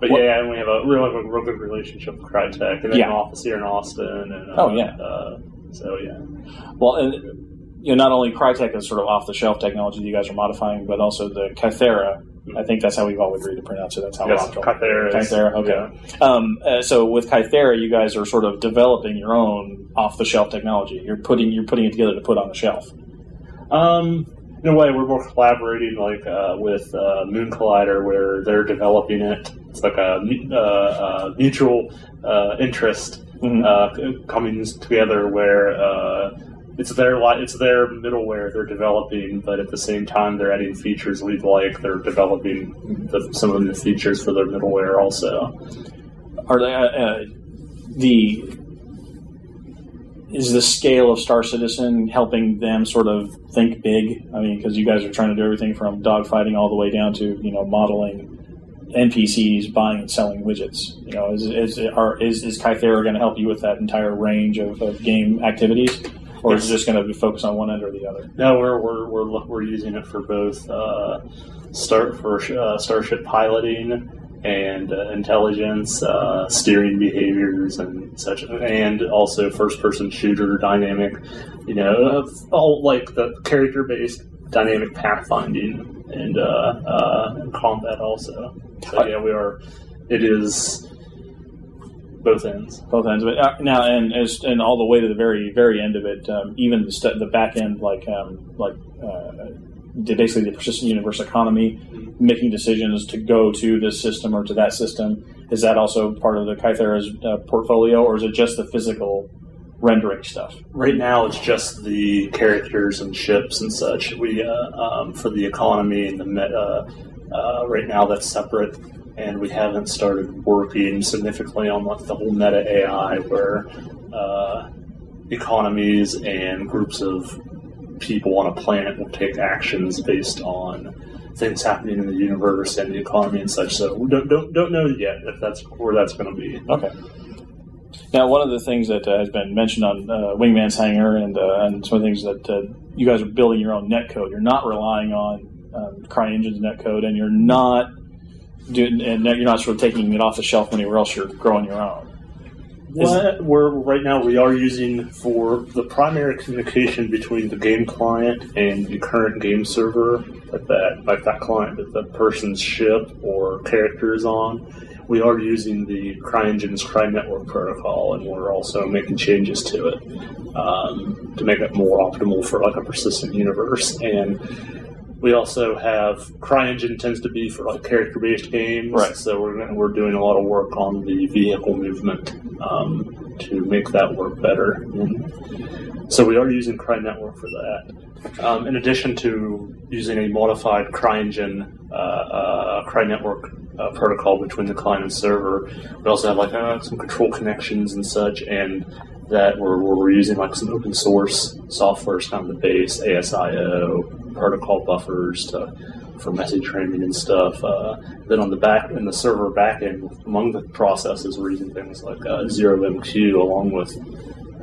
But yeah, and we have a real, a real good relationship with Crytek, and they Yeah. have an office here in Austin. And, uh, Oh, yeah. Uh, so yeah. well, and, you know, not only Crytek is sort of off the shelf technology that you guys are modifying, but also the Kythera. I think that's how we've all agreed to pronounce it. That's how Yes. Kythera Kythera, okay. Um, uh, so with Kythera, you guys are sort of developing your own off-the-shelf technology. You're putting you're putting it together to put on the shelf. Um, in a way, we're more collaborating, like uh, with uh, Moon Collider, where they're developing it. It's like a uh, uh, mutual uh, interest Mhm. uh, coming together, where uh, it's their li- it's their middleware they're developing, but at the same time they're adding features we like. They're developing the, some of the features for their middleware also. Are they, uh, uh, the is the scale of Star Citizen helping them sort of think big? I mean, because you guys are trying to do everything from dogfighting all the way down to you know modeling NPCs buying and selling widgets. You know, is is are, is, is Kythera going to help you with that entire range of, of game activities, or is it just going to be focused on one end or the other? No, we're we're we're, we're using it for both uh, start for uh, starship piloting and uh, intelligence, uh, steering behaviors, and such, and also first-person shooter dynamic. You know, all like the character-based dynamic pathfinding and uh, uh, and combat also. So yeah, we are. It is both ends. both ends it. Uh, now, and as and all the way to the very very end of it, um, even the st- the back end, like um, like uh, basically the persistent universe economy, making decisions to go to this system or to that system. Is that also part of the Kythera's uh, portfolio, or is it just the physical rendering stuff? Right now, it's just the characters and ships and such. We uh, um, for the economy and the meta. Uh, right now, that's separate, and we haven't started working significantly on like the whole meta AI, where uh, economies and groups of people on a planet will take actions based on things happening in the universe and the economy and such. So we don't don't, don't know yet if that's where that's going to be. Okay. Now, one of the things that uh, has been mentioned on uh, Wingman's Hangar and uh, and some of the things that uh, you guys are building your own net code. You're not relying on um, CryEngine's net code, and you're not doing, and you're not sort of taking it off the shelf anywhere else. You're growing your own. What we're right now we are using for the primary communication between the game client and the current game server, like that like that client that the person's ship or character is on. We are using the CryEngine's Cry Network protocol, and we're also making changes to it um, to make it more optimal for like a persistent universe. And we also have CryEngine tends to be for like character-based games, Right. So we're we're doing a lot of work on the vehicle movement um, to make that work better. And so we are using Cry Network for that. Um, in addition to using a modified CryEngine uh, uh, Cry Network uh, protocol between the client and server, we also have like uh, some control connections and such, and that we're, we're using like some open source software as kind of the base, ASIO, protocol buffers to, for message framing and stuff. Uh, then on the back, in the server backend, among the processes, we're using things like uh, ZeroMQ along with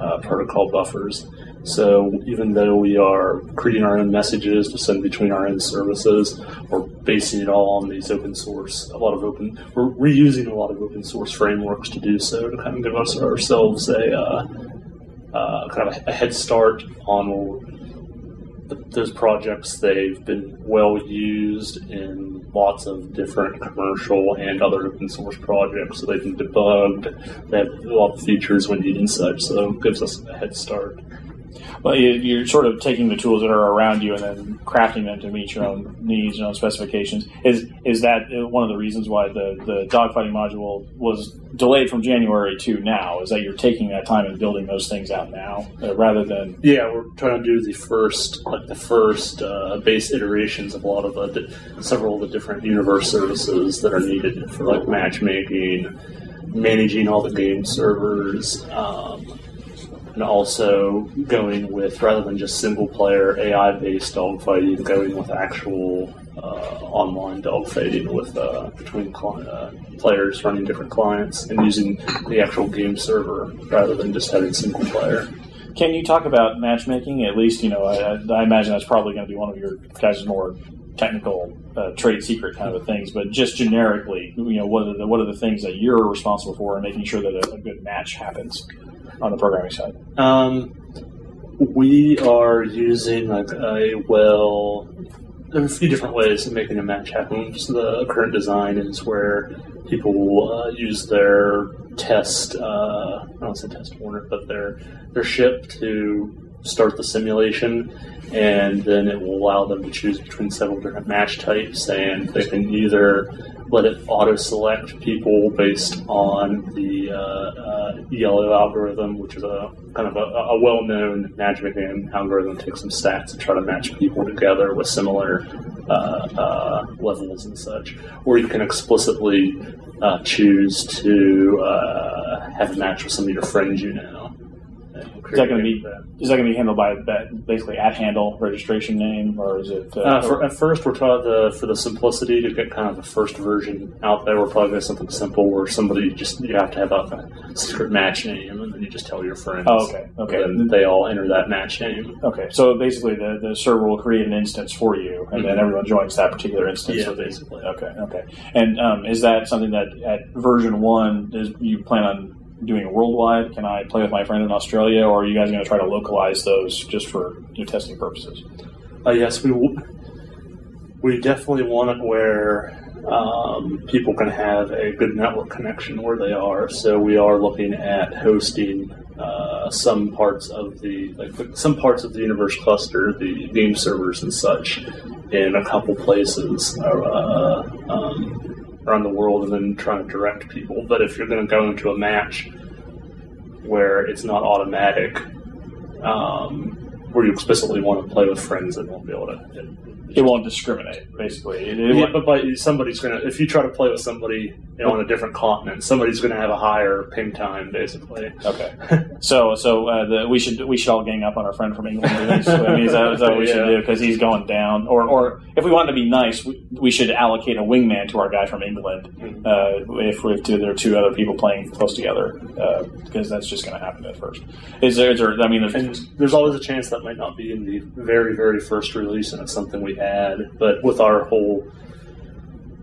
uh, protocol buffers. So even though we are creating our own messages to send between our own services, we're basing it all on these open source. A lot of open, we're reusing a lot of open source frameworks to do so to kind of give us ourselves a uh, uh, kind of a head start on th- those projects. They've been well used in lots of different commercial and other open source projects, so they've been debugged. They have a lot of features when needed and such, so it gives us a head start. Well, you- you're sort of taking the tools that are around you and then crafting them to meet your own needs, your own specifications. Is is that one of the reasons why the the dogfighting module was delayed from January to now? Is that you're taking that time and building those things out now uh, rather than Yeah, we're trying to do the first, like the first uh, base iterations of a lot of the several of the different universe services that are needed for like matchmaking, managing all the game servers, um, and also going with rather than just single player AI based dogfighting, going with actual uh, online dogfighting with uh, between uh, players running different clients and using the actual game server rather than just having single player. Can you talk about matchmaking? At least, you know, I, I imagine that's probably going to be one of your guys' more technical uh, trade secret kind of things. But just generically, you know, what are the what are the things that you're responsible for and making sure that a, a good match happens on the programming side? Um, we are using like a well. A few different ways of making a match happen. Just the current design is where people uh, use their test. Uh, I don't say test warner, but their their ship to start the simulation, and then it will allow them to choose between several different match types, and they can either let it auto select people based on the uh, uh, ELO algorithm, which is a kind of a, a well known matchmaking algorithm. Takes some stats to try to match people together with similar uh, uh, levels and such. Or you can explicitly uh, choose to uh, have a match with some of your friends you know. Is that going to be is that going to be handled by that basically at handle registration name, or is it? Uh, for, at first, we're trying the for the simplicity to get kind of the first version out there. We're probably going to something simple where somebody just you have to have a secret match name, and then you just tell your friends. Oh, okay, okay. And they all enter that match name. Okay, so basically the, the server will create an instance for you, and then Mhm. everyone joins that particular instance. Yeah, So basically. Okay, okay. And um, is that something that at version one is you plan on doing it worldwide? Can I play with my friend in Australia, or are you guys going to try to localize those just for testing purposes? Uh, yes, we w- we definitely want it where um, people can have a good network connection where they are. So we are looking at hosting uh, some parts of the like some parts of the universe cluster, the game servers and such, in a couple places uh, um, around the world, and then trying to direct people. But if you're going to go into a match where it's not automatic, um, where you explicitly want to play with friends that won't be able to. It won't discriminate, basically. It, it Yeah, but, but somebody's gonna. If you try to play with somebody you know, on a different continent, somebody's gonna have a higher ping time, basically. Okay. *laughs* So, so uh, the, we should we should all gang up on our friend from England. I mean, is that, is that what we should *laughs* do? Because he's going down. Or, or if we want to be nice, we, we should allocate a wingman to our guy from England. Mm-hmm. Uh, if we have two, there are two other people playing close together, uh, because that's just going to happen at first. Is there? Is there I mean, there's And there's always a chance that might not be in the very, very first release, and it's something we add. But with our whole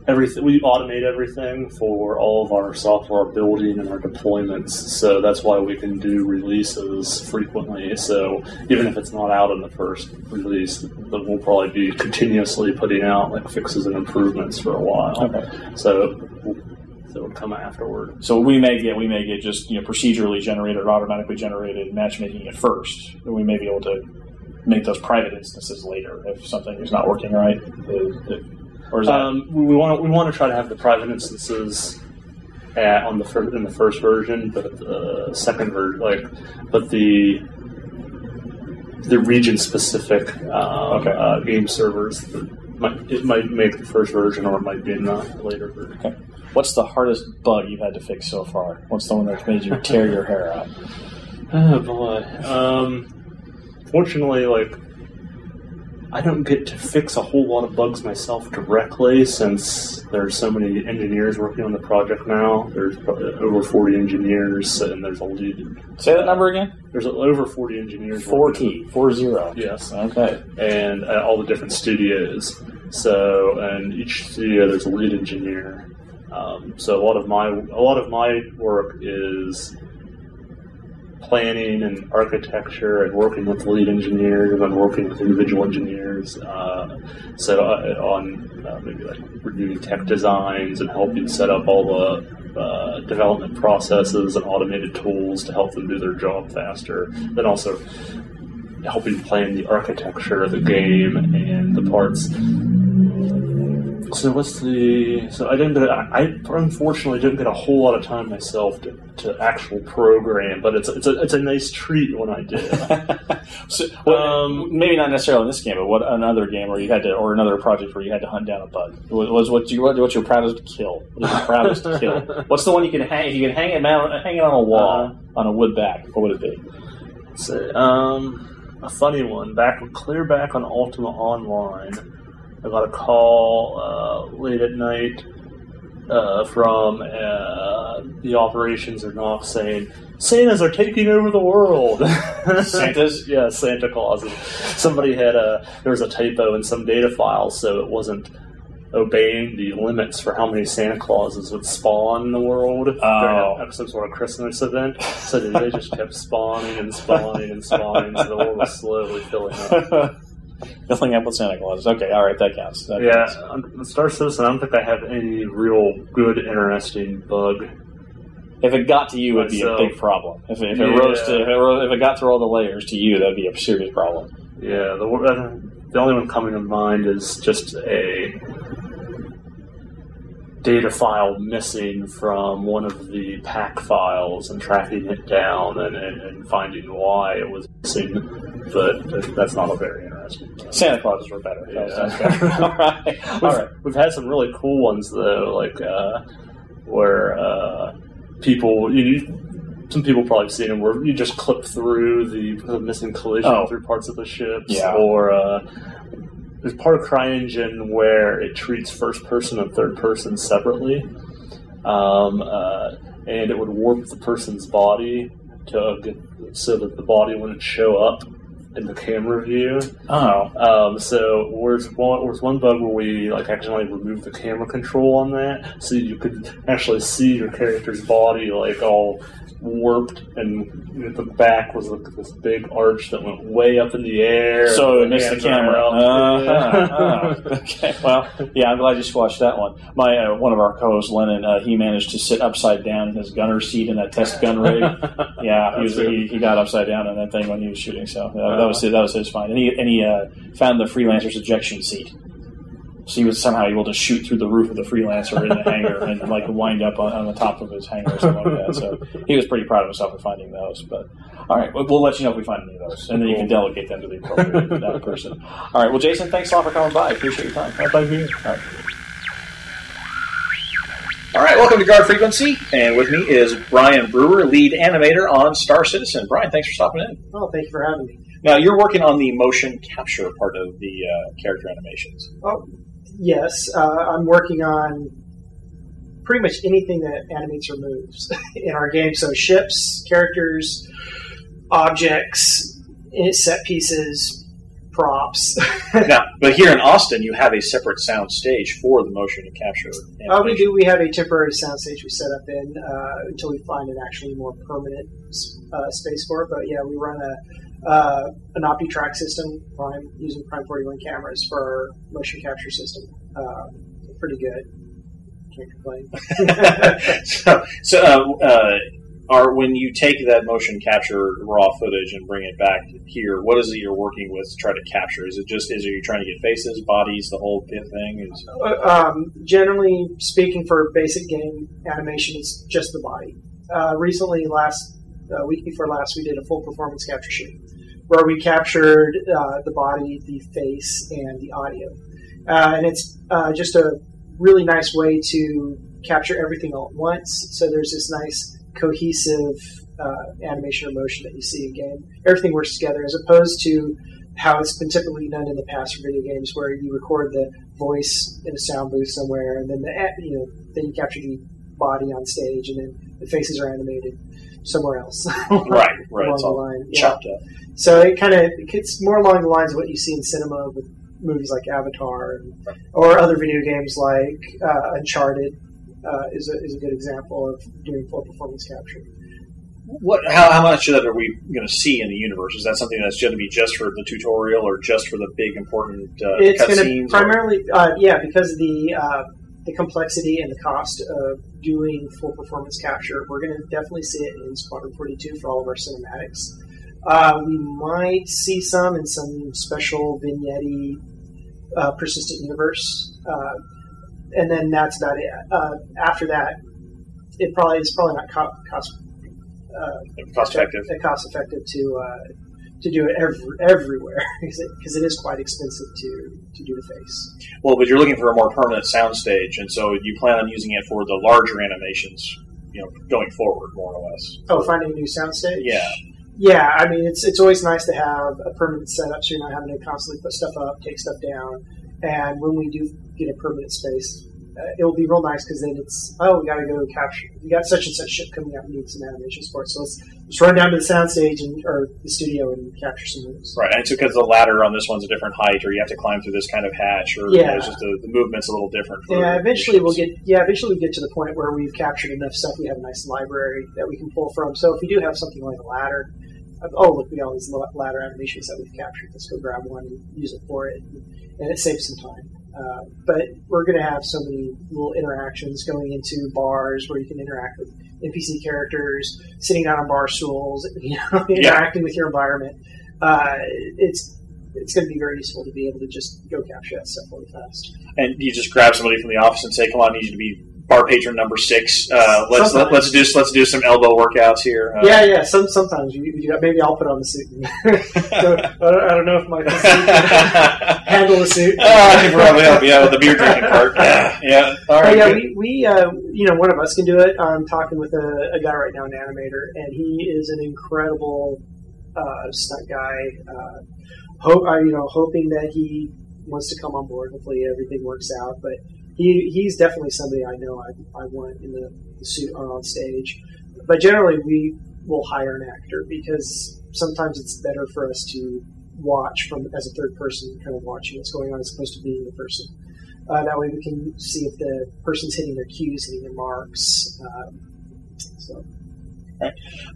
everything, we automate everything for all of our software building and our deployments. So that's why we can do releases frequently. So even if it's not out in the first release, then we'll probably be continuously putting out like fixes and improvements for a while. Okay. So that would come afterward. So we may get we may get just you know procedurally generated or automatically generated matchmaking at first. And we may be able to make those private instances later if something is not working right. Or is that Um, we we want to we want to try to have the private instances at, on the fir- in the first version, but the second version, like, but the the region specific um, Okay. uh, game servers. Might, it might make the first version, or it might be in the later version. okay? What's the hardest bug you've had to fix so far? What's the one that's made you tear your hair out? Oh boy. Um, fortunately, like I don't get to fix a whole lot of bugs myself directly, since there's so many engineers working on the project now. There's probably over 40 engineers, and there's a lead. Say that number again. There's over 40 engineers. Four working four zero. Yes. Okay. and uh, all the different studios. So, and each studio there's a lead engineer. Um, so a lot of my a lot of my work is planning and architecture and working with lead engineers and working with individual engineers. Uh, so on uh, maybe like reviewing tech designs and helping set up all the uh, development processes and automated tools to help them do their job faster. Then also helping plan the architecture of the game and the parts. So what's the? So I didn't get. I I unfortunately didn't get a whole lot of time myself to, to actual program, but it's it's a it's a nice treat when I did. *laughs* So, well, Um, maybe not necessarily in this game, but what another game where you had to, or another project where you had to hunt down a bug? Was, was what you what, what's your proudest kill? What is your proudest *laughs* kill? What's the one you can hang? If you can hang it, man, hang it on a wall Uh-huh. on a wood back, what would it be? So, um, a funny one. Back clear back on Ultima Online, I got a call uh, late at night uh, from uh, the operations are not saying Santas are taking over the world. *laughs* Santas? yeah, Santa Clauses. Somebody had a there was a typo in some data files, so it wasn't obeying the limits for how many Santa Clauses would spawn in the world Oh. during a- some sort of Christmas event. So they just kept spawning and spawning and spawning, so the world was slowly filling up. *laughs* Filling up with Santa Claus. Okay, all right, that counts. That Yeah, counts. on Star Citizen, I don't think I have any real good, interesting bug. If it got to you, it would be a big problem. If it, if it Yeah. rose to, if it, rose, if it got through all the layers to you, that'd be a serious problem. Yeah, the uh, the only one coming to mind is just a data file missing from one of the pack files and tracking it down and, and, and finding why it was missing. But that's not a very interesting. one. Santa Clauses were better. Yeah. better. *laughs* all right, all We've, right. we've had some really cool ones though, like uh, where uh, people you, you- some people probably seen them where you just clip through the, the missing collision Oh. through parts of the ships, Yeah. or uh, there's part of CryEngine where it treats first person and third person separately, um, uh, and it would warp the person's body to so that the body wouldn't show up in the camera view. Oh, Um, so there's one, there's one bug where we like accidentally removed the camera control on that, so you could actually see your character's body like all warped, and at the back was like this big arch that went way up in the air. so it missed the camera. Uh-huh. Oh, *laughs* okay. Well, yeah, I'm glad you squashed that one. My uh, one of our co-hosts, Lennon, uh, he managed to sit upside down in his gunner seat in that test gun rig. *laughs* Yeah, he, was, he, he got upside down in that thing when he was shooting. So uh, that was that was his find. And he and he uh, found the freelancer's ejection seat. So he was somehow able to shoot through the roof of the freelancer in the *laughs* hangar and like wind up on, on the top of his hangar or something like that. So he was pretty proud of himself for finding those. But all right, we'll, we'll let you know if we find any of those, and then you can delegate them to the appropriate that person. All right. Well, Jason, thanks a lot for coming by. Appreciate your time. Right by me. All right. All right, welcome to Guard Frequency, and with me is Brian Brewer, lead animator on Star Citizen. Brian, thanks for stopping in. Oh, thank you for having me. Now, you're working on the motion capture part of the uh, character animations. Oh, yes, uh, I'm working on pretty much anything that animates or moves *laughs* in our game. So ships, characters, objects, eh, set pieces, props. *laughs* now, but here in Austin, you have a separate sound stage for the motion capture. Uh, we do. We have a temporary sound stage we set up in uh, until we find an actually more permanent uh, space for it. But yeah, we run a uh, an OptiTrack system, Prime using Prime 41 cameras for our motion capture system. Uh, pretty good. Can't complain. *laughs* so, so uh, uh, are when you take that motion capture raw footage and bring it back here, what is it you're working with to try to capture? Is it just is it you trying to get faces, bodies, the whole thing? Is Uh, um, generally speaking, for basic game animation, it's just the body. Uh, recently, last uh, week before last, we did a full performance capture shoot where we captured uh, the body, the face, and the audio. Uh, and it's uh, just a really nice way to capture everything all at once. So there's this nice cohesive uh, animation or motion that you see in. Everything works together as opposed to how it's been typically done in the past for video games, where you record the voice in a sound booth somewhere, and then the you know then you capture the body on stage, and then the faces are animated somewhere else. *laughs* right, right. along It's the line. chopped up. So it kind of it's more along the lines of what you see in cinema with movies like Avatar and, or other video games like uh, Uncharted uh, is, a, is a good example of doing full performance capture. What? How, how much of that are we going to see in the universe? Is that something that's going to be just for the tutorial, or just for the big important uh, it's going to cutscenes? primarily, uh, yeah, because the uh, the complexity and the cost of doing full performance capture, we're going to definitely see it in Squadron 42 for all of our cinematics. Uh, we might see some in some special vignette uh, persistent universe, uh, and then that's about it. Uh, after that, it probably is probably not co- cost uh, Cost effective. cost effective to uh, to do it every, everywhere *laughs* because it, it is quite expensive to to do the face. Well, but you're looking for a more permanent soundstage, and so you plan on using it for the larger animations, you know, going forward, more or less. Oh, finding a new soundstage. Yeah. Yeah, I mean it's it's always nice to have a permanent setup, so you're not having to constantly put stuff up, take stuff down. And when we do get a permanent space, uh, it will be real nice because then it's oh we got to go capture. We got such and such ship coming out. We need some animations for it. So let's let's run down to the soundstage and or the studio and capture some moves. Right, and it's because the ladder on this one's a different height, or you have to climb through this kind of hatch, or you know, Yeah. it's just the, the movement's a little different. For Yeah, eventually we'll get. Yeah, eventually we get to the point where we've captured enough stuff. We have a nice library that we can pull from. So if we do have something like a ladder, uh, oh look, we got all these ladder animations that we've captured. Let's go grab one and use it for it, and it saves some time. Uh, but we're going to have so many little interactions going into bars where you can interact with NPC characters, sitting down on bar stools, *laughs* you know, interacting with your environment. Uh, it's it's going to be very useful to be able to just go capture that stuff really fast. and you just grab somebody from the office and say, "Come on, I need you to be bar patron number six. Uh, let's Sometimes. let, us do let's do some elbow workouts here." Uh, yeah, yeah. Some sometimes you, you. Maybe I'll put on the suit. *laughs* so, I, don't, I don't know if my *laughs* handle the suit. Oh, I can probably help you out with the beer drinking part. *laughs* Yeah, yeah. All Oh, yeah, good. we, we uh, you know, one of us can do it. I'm talking with a, a guy right now, an animator, and he is an incredible uh, stunt guy. Uh, hope, uh, you know, hoping that he wants to come on board. Hopefully, everything works out. But he he's definitely somebody I know I, I want in the, the suit or on stage. But generally, we will hire an actor because sometimes it's better for us to watch from as a third person, kind of watching what's going on as opposed to being the person. Uh, that way, we can see if the person's hitting their cues, hitting their marks. Um, so.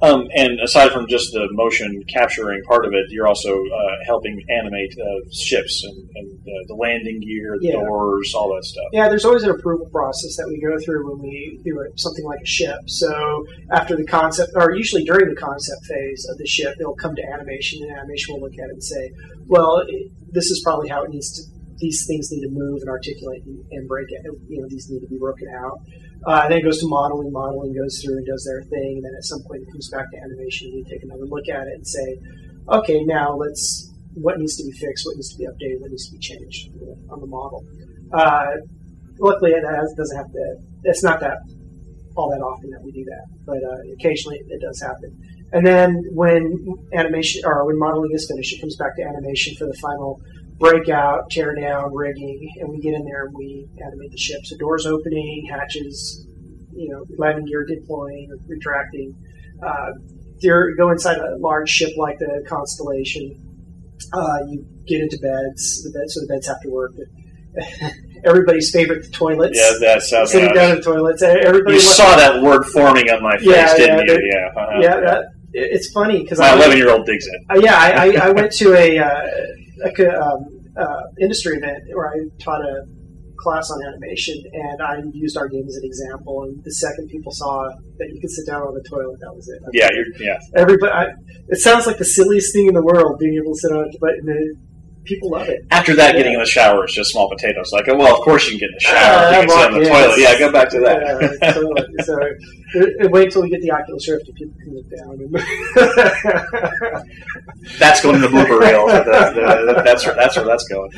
Um, and aside from just the motion capturing part of it, you're also uh, helping animate uh, ships and, and uh, the landing gear, the Yeah. doors, all that stuff. Yeah, there's always an approval process that we go through when we do something like a ship. So after the concept, or usually during the concept phase of the ship, it'll come to animation, and animation will look at it and say, "Well, it, this is probably how it needs to these things need to move and articulate and, and break it. You know, these need to be broken out. Uh, then it goes to modeling. Modeling goes through and does their thing, and then at some point it comes back to animation. We take another look at it and say, okay, now let's what needs to be fixed, what needs to be updated, what needs to be changed on the model. Uh, luckily, it has, doesn't have to. It's not that all that often that we do that, but uh, occasionally it does happen. And then when animation or when modeling is finished, it comes back to animation for the final breakout, tear down, rigging, and we get in there and we animate the ship. So doors opening, hatches, you know, landing gear deploying or retracting. Uh, you go inside a large ship like the Constellation. Uh, you get into beds, the bed, so the beds have to work. *laughs* Everybody's favorite, the toilets. Yeah, that sounds. Sitting down in the toilets. Everybody. You saw that word forming on my face, Yeah, didn't yeah, you? Yeah. uh-huh. yeah, that, it's funny because My eleven-year-old digs it. Uh, yeah, I, I, I went to a, uh, um, uh, industry event where I taught a class on animation, and I used our game as an example. And the second people saw that you could sit down on the toilet, that was it. Yeah, you're, yeah. Everybody, I, it sounds like the silliest thing in the world being able to sit on it, but the, people love it. After that, Yeah. getting in the shower is just small potatoes. Like, oh, well, of course you can get in the shower. Ah, you can sit on the toilet. Yeah, go back to that. Yeah, so, *laughs* uh, uh, wait till we get the Oculus Rift and people can look down. *laughs* That's going to the blooper reel. *laughs* That- that- that's where that's where that's going.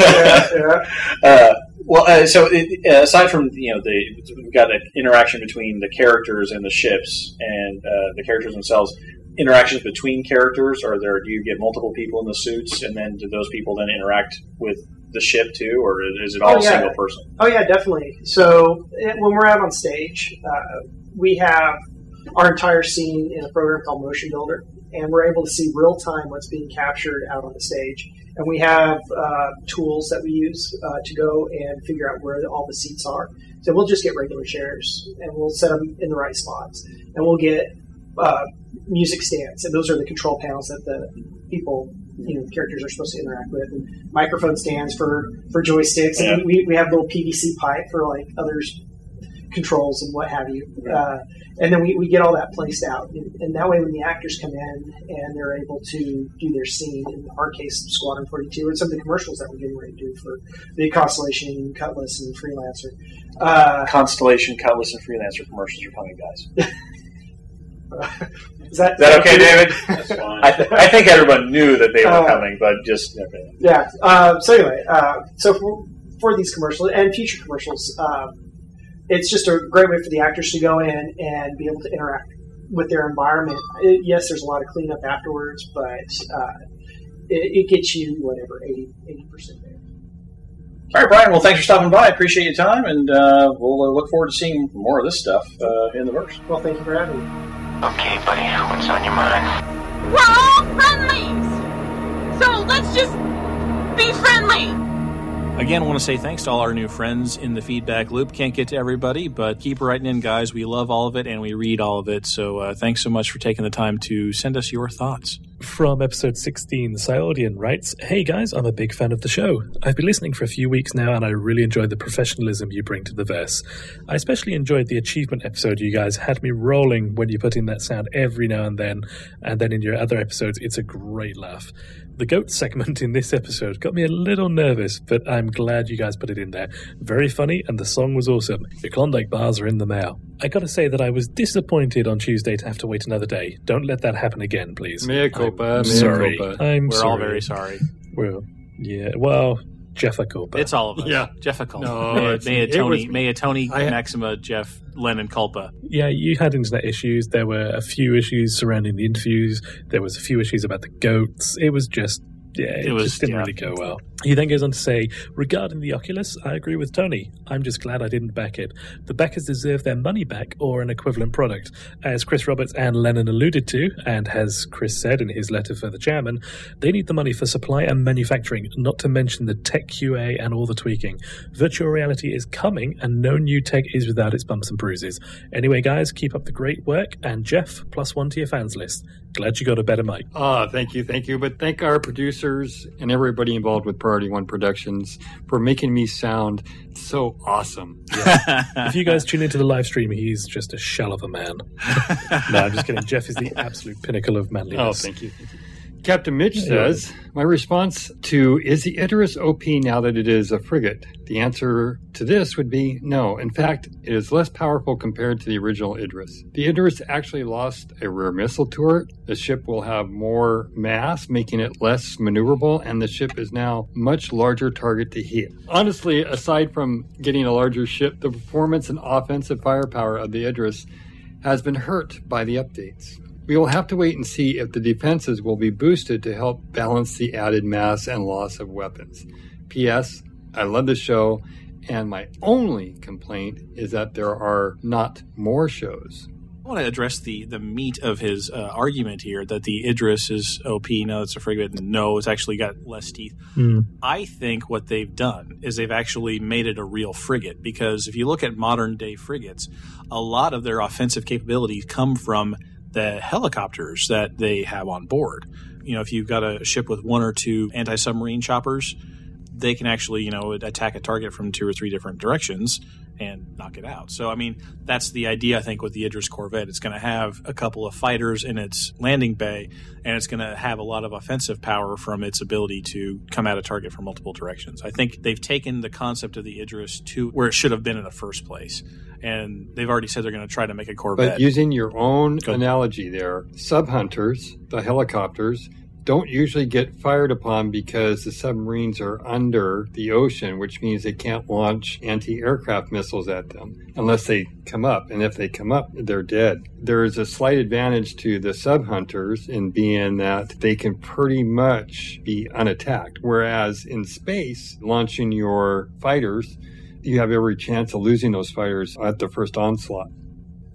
yeah, yeah. Uh, well, uh, so it, uh, aside from you know the we've got an interaction between the characters and the ships and uh, the characters themselves. Interactions between characters, or there do you get multiple people in the suits, and then do those people then interact with the ship too, or is it all Oh, yeah. single person? Oh yeah, definitely. So eh, when we're out on stage, uh, we have our entire scene in a program called Motion Builder, and we're able to see real time what's being captured out on the stage. And we have uh, tools that we use uh, to go and figure out where all the seats are. So we'll just get regular chairs and we'll set them in the right spots, and we'll get uh, music stands, and those are the control panels that the people, you know, the characters are supposed to interact with. And microphone stands for for joysticks, Yeah. and we, we have little PVC pipe for like others controls and what have you. Uh, and then we, we get all that placed out, and, and that way when the actors come in and they're able to do their scene, in our case, Squadron 42, and some of the commercials that we're getting ready to do for the Constellation, Cutlass, and Freelancer. Uh, Constellation, Cutlass, and Freelancer commercials are coming, guys. *laughs* *laughs* is that, Is that okay, David? That's fine. I, th- I think everyone knew that they were Uh, coming, but just okay. Yeah. Uh, so anyway, uh, so for, for these commercials and future commercials, um, it's just a great way for the actors to go in and be able to interact with their environment. It, yes, there's a lot of cleanup afterwards, but uh, it, it gets you whatever 80 percent there. All right, Brian. Well, thanks for stopping by. I appreciate your time, and uh, we'll uh, look forward to seeing more of this stuff uh, in the verse. Well, thank you for having me. Okay, buddy, what's on your mind? We're all friendlies! So let's just be friendly! Again, I want to say thanks to all our new friends in the feedback loop. Can't get to everybody, but keep writing in, guys. We love all of it and we read all of it. So uh, thanks so much for taking the time to send us your thoughts. From episode 16, Cyodian writes, Hey guys, I'm a big fan of the show. I've been listening for a few weeks now and I really enjoyed the professionalism you bring to the verse. I especially enjoyed the achievement episode you guys had me rolling when you put in that sound every now and then, and then in your other episodes, it's a great laugh. The goat segment in this episode got me a little nervous, but I'm glad you guys put it in there. Very funny, and the song was awesome. The Klondike bars are in the mail. I gotta say that I was disappointed on Tuesday to have to wait another day. Don't let that happen again, please. Mea culpa, I'm mea sorry. culpa. I'm We're sorry. all very sorry. Well, yeah. Well, Jeff a culpa. It's all of us. Yeah. Jeff a culpa. No, Mea, it's- Mea it Tony, was- Mea Tony, I- Maxima, Jeff, Lennon, culpa. Yeah, you had internet issues. There were a few issues surrounding the interviews. There was a few issues about the goats. It was just, yeah, it, It was- just didn't yeah. really go well. He then goes on to say, regarding the Oculus, I agree with Tony. I'm just glad I didn't back it. The backers deserve their money back or an equivalent product. As Chris Roberts and Lennon alluded to, and as Chris said in his letter for the chairman, they need the money for supply and manufacturing, not to mention the tech QA and all the tweaking. Virtual reality is coming, and no new tech is without its bumps and bruises. Anyway, guys, keep up the great work, and Jeff, plus one to your fans list. Glad you got a better mic. Ah, thank you, thank you. But thank our producers and everybody involved with Priority One Productions for making me sound so awesome. *laughs* if you guys tune into the live stream, he's just a shell of a man. *laughs* no, I'm just kidding. Jeff is the absolute pinnacle of manliness. Oh, thank you. Thank you. Captain Mitch says, My response to is the Idris OP now that it is a frigate? The answer to this would be no. In fact, it is less powerful compared to the original Idris. The Idris actually lost a rear missile turret. The ship will have more mass, making it less maneuverable, and the ship is now much larger target to hit. Honestly, aside from getting a larger ship, the performance and offensive firepower of the Idris has been hurt by the updates. We will have to wait and see if the defenses will be boosted to help balance the added mass and loss of weapons. P.S. I love the show, and my only complaint is that there are not more shows. I want to address the, the meat of his uh, argument here that the Idris is OP. No, it's a frigate. No, it's actually got less teeth. Hmm. I think what they've done is they've actually made it a real frigate because if you look at modern day frigates, a lot of their offensive capabilities come from the helicopters that they have on board. You know, if you've got a ship with one or two anti submarine choppers, they can actually, you know, attack a target from two or three different directions and knock it out. So, I mean, that's the idea, I think, with the Idris Corvette. It's going to have a couple of fighters in its landing bay, and it's going to have a lot of offensive power from its ability to come at a target from multiple directions. I think they've taken the concept of the Idris to where it should have been in the first place. And they've already said they're going to try to make a Corvette. But using your own analogy there, sub hunters, the helicopters, don't usually get fired upon because the submarines are under the ocean, which means they can't launch anti aircraft missiles at them unless they come up. And if they come up, they're dead. There is a slight advantage to the sub hunters in being that they can pretty much be unattacked. Whereas in space, launching your fighters, you have every chance of losing those fighters at the first onslaught.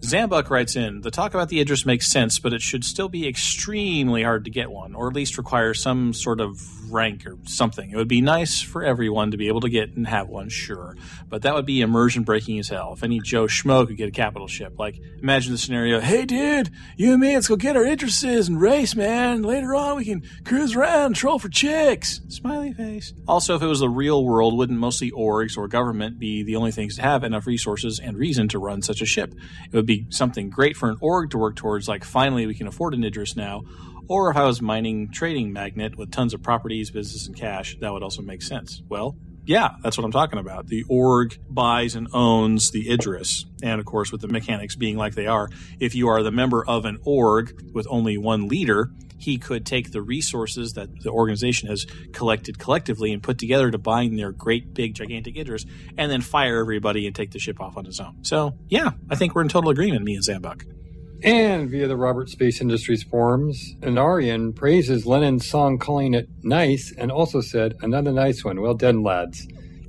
Zambuk writes in The talk about the Idris makes sense, but it should still be extremely hard to get one, or at least require some sort of rank or something. It would be nice for everyone to be able to get and have one, sure, but that would be immersion breaking as hell. If any Joe Schmo could get a capital ship, like imagine the scenario hey, dude, you and me, let's go get our Idrises and race, man. Later on, we can cruise around, troll for chicks. Smiley face. Also, if it was the real world, wouldn't mostly orgs or government be the only things to have enough resources and reason to run such a ship? It would be something great for an org to work towards, like finally we can afford an Idris now. Or if I was mining trading magnet with tons of properties, business, and cash, that would also make sense. Well, yeah, that's what I'm talking about. The org buys and owns the Idris. And of course, with the mechanics being like they are, if you are the member of an org with only one leader, he could take the resources that the organization has collected collectively and put together to bind their great big gigantic Idris and then fire everybody and take the ship off on his own. So, yeah, I think we're in total agreement, me and Zambuk. And via the Roberts Space Industries forums, Anarian praises Lennon's song calling it nice and also said, another nice one. Well done, lads.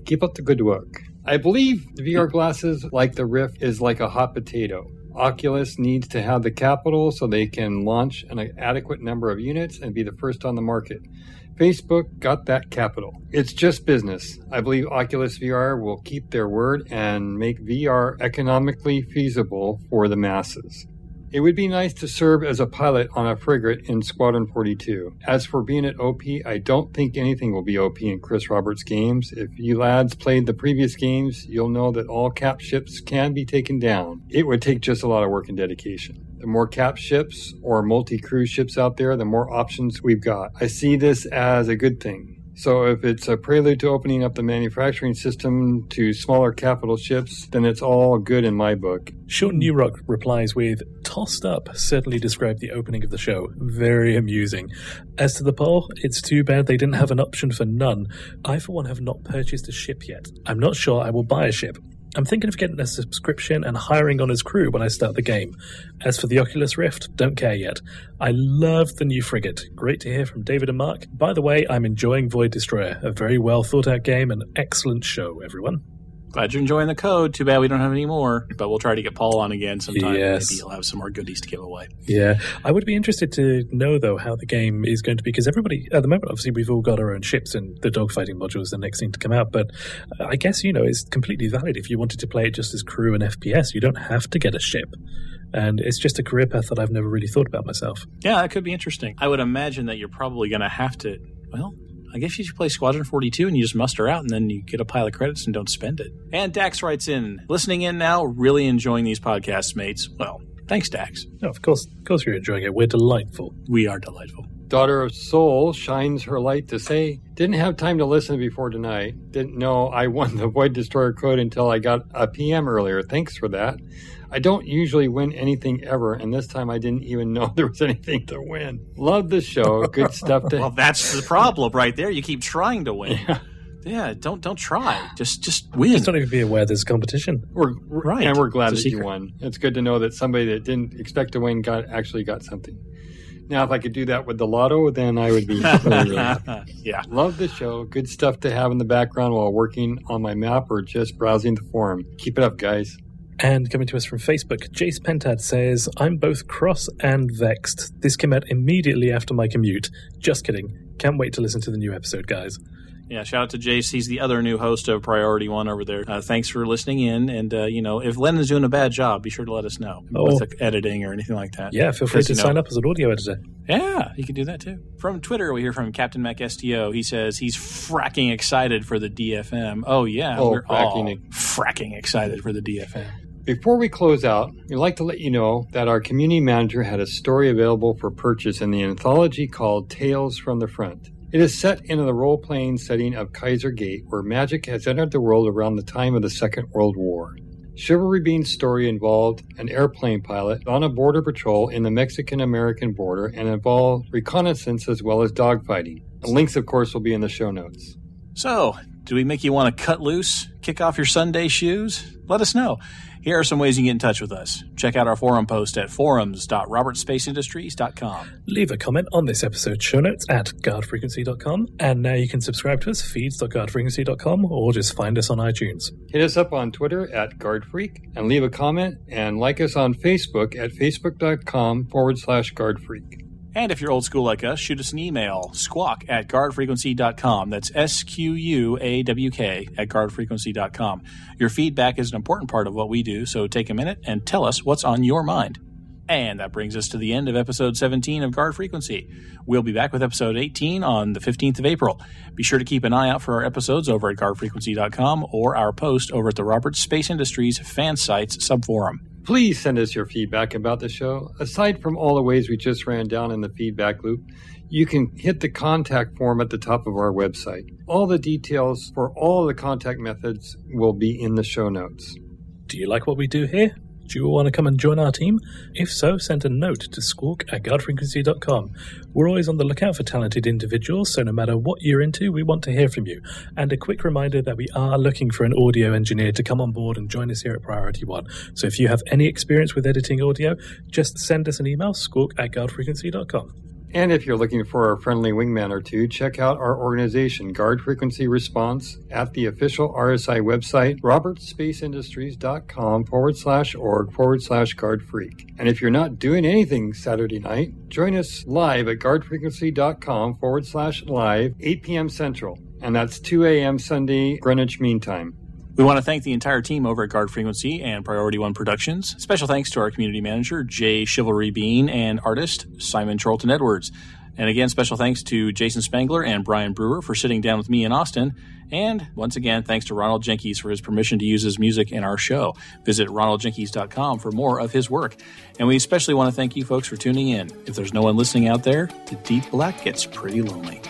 Keep up the good work. I believe VR glasses, like the Rift, is like a hot potato. Oculus needs to have the capital so they can launch an adequate number of units and be the first on the market. Facebook got that capital. It's just business. I believe Oculus VR will keep their word and make VR economically feasible for the masses. It would be nice to serve as a pilot on a frigate in Squadron 42. As for being at OP, I don't think anything will be OP in Chris Roberts' games. If you lads played the previous games, you'll know that all cap ships can be taken down. It would take just a lot of work and dedication. The more cap ships or multi crew ships out there, the more options we've got. I see this as a good thing. So if it's a prelude to opening up the manufacturing system to smaller capital ships, then it's all good in my book. Sean New Rock replies with, Tossed up certainly described the opening of the show. Very amusing. As to the poll, it's too bad they didn't have an option for none. I, for one, have not purchased a ship yet. I'm not sure I will buy a ship. I'm thinking of getting a subscription and hiring on as crew when I start the game. As for the Oculus Rift, don't care yet. I love the new frigate. Great to hear from David and Mark. By the way, I'm enjoying Void Destroyer, a very well thought out game and excellent show, everyone. Glad you're enjoying the code. Too bad we don't have any more, but we'll try to get Paul on again sometime. Yes. Maybe he'll have some more goodies to give away. Yeah, I would be interested to know though how the game is going to be because everybody at the moment, obviously, we've all got our own ships, and the dogfighting module is the next thing to come out. But I guess you know it's completely valid if you wanted to play it just as crew and FPS. You don't have to get a ship, and it's just a career path that I've never really thought about myself. Yeah, that could be interesting. I would imagine that you're probably going to have to. Well, I guess you should play Squadron 42 and you just muster out and then you get a pile of credits and don't spend it. And Dax writes in, listening in now, really enjoying these podcasts, mates. Well, thanks, Dax. No, of course, of course, you're enjoying it. We're delightful. We are delightful. Daughter of Soul shines her light to say, Didn't have time to listen before tonight. Didn't know I won the Void Destroyer code until I got a PM earlier. Thanks for that. I don't usually win anything ever, and this time I didn't even know *laughs* there was anything to win. Love the show. Good stuff to *laughs* Well, that's the problem right there. You keep trying to win. Yeah, don't don't try. Just just win. Just don't even be aware there's a competition. We're, we're- Right. and we're glad It's a that you won. It's good to know that somebody that didn't expect to win got actually got something. Now, if I could do that with the lotto, then I would be really, really happy. yeah. Love the show. Good stuff to have in the background while working on my map or just browsing the forum. Keep it up, guys. And coming to us from Facebook, Jace Pentad says, I'm both cross and vexed. This came out immediately after my commute. Just kidding. Can't wait to listen to the new episode, guys. Yeah, shout out to Jace. He's the other new host of Priority One over there. Uh, thanks for listening in. And, uh, you know, if Lennon's doing a bad job, be sure to let us know Oh. with the editing or anything like that. Yeah, feel free to you know, sign up as an audio editor. Yeah, you can do that too. From Twitter, we hear from Captain Mac STO. He says he's fracking excited for the DFM. Oh, yeah. Oh, we're all fracking. fracking excited for the DFM. Before we close out, we'd like to let you know that our community manager had a story available for purchase in the anthology called Tales from the Front. It is set in the role playing setting of Kaiser Gate, where magic has entered the world around the time of the Second World War. Chivalry Bean's story involved an airplane pilot on a border patrol in the Mexican American border and involved reconnaissance as well as dogfighting. Links, of course, will be in the show notes. So, do we make you want to cut loose, kick off your Sunday shoes? Let us know. Here are some ways you can get in touch with us. Check out our forum post at forums.robertspaceindustries.com. Leave a comment on this episode's show notes at guardfrequency.com. And now you can subscribe to us, feeds.guardfrequency.com, or just find us on iTunes. Hit us up on Twitter at GuardFreak and leave a comment and like us on Facebook at facebook.com forward slash GuardFreak. And if you're old school like us, shoot us an email, squawk at guardfrequency.com. That's S Q U A W K at guardfrequency.com. Your feedback is an important part of what we do, so take a minute and tell us what's on your mind. And that brings us to the end of episode 17 of Guard Frequency. We'll be back with episode 18 on the 15th of April. Be sure to keep an eye out for our episodes over at guardfrequency.com or our post over at the Roberts Space Industries fan sites subforum. Please send us your feedback about the show. Aside from all the ways we just ran down in the feedback loop, you can hit the contact form at the top of our website. All the details for all the contact methods will be in the show notes. Do you like what we do here? Do you want to come and join our team? If so, send a note to squawk at guardfrequency.com. We're always on the lookout for talented individuals, so no matter what you're into, we want to hear from you. And a quick reminder that we are looking for an audio engineer to come on board and join us here at Priority One. So if you have any experience with editing audio, just send us an email, squawk at guardfrequency.com. And if you're looking for a friendly wingman or two, check out our organization, Guard Frequency Response, at the official RSI website, robertspaceindustries.com forward slash org forward slash guard freak. And if you're not doing anything Saturday night, join us live at guardfrequency.com forward slash live, 8 p.m. Central. And that's 2 a.m. Sunday, Greenwich Mean Time. We want to thank the entire team over at Guard Frequency and Priority One Productions. Special thanks to our community manager, Jay Chivalry Bean, and artist, Simon Charlton Edwards. And again, special thanks to Jason Spangler and Brian Brewer for sitting down with me in Austin. And once again, thanks to Ronald Jenkins for his permission to use his music in our show. Visit ronaldjenkins.com for more of his work. And we especially want to thank you folks for tuning in. If there's no one listening out there, the deep black gets pretty lonely.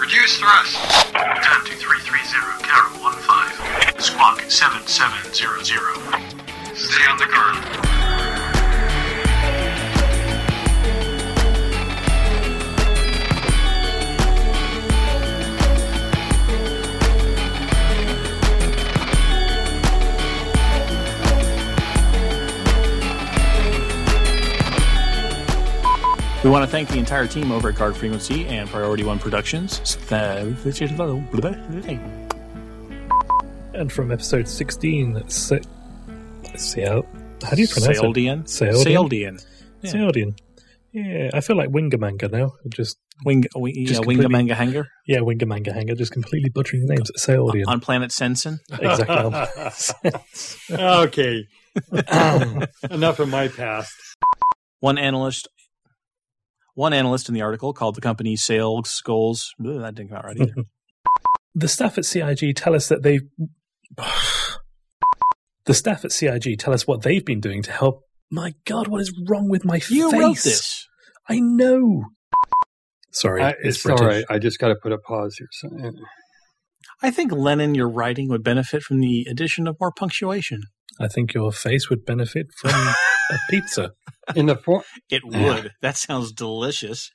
Reduce thrust. Return to 330, Carol 15. Squawk 7700. Stay on the guard. We want to thank the entire team over at Guard Frequency and Priority One Productions. And from episode 16, Se- Seal. How do you pronounce Saildian? it? Saildian. Saildian. Yeah. Saildian. Yeah, I feel like Wingamanga now. Just Wing, wing, yeah, Just Wingamanga Hanger yeah, Wingamanga Hanger, just completely butchering the names. Saildian. on Planet Sensen. exactly. *laughs* *laughs* okay. *coughs* Enough of my past. One analyst, one analyst in the article called the company sales goals. Ugh, that didn't come out right either. *laughs* the staff at CIG tell us that they. the staff at CIG tell us what they've been doing to help. My God, what is wrong with my you face? You wrote this. I know. Sorry, I, it's, it's all right. I just got to put a pause here. So, yeah. I think Lennon, your writing would benefit from the addition of more punctuation. I think your face would benefit from *laughs* a pizza in the form. *laughs* It would. That sounds delicious.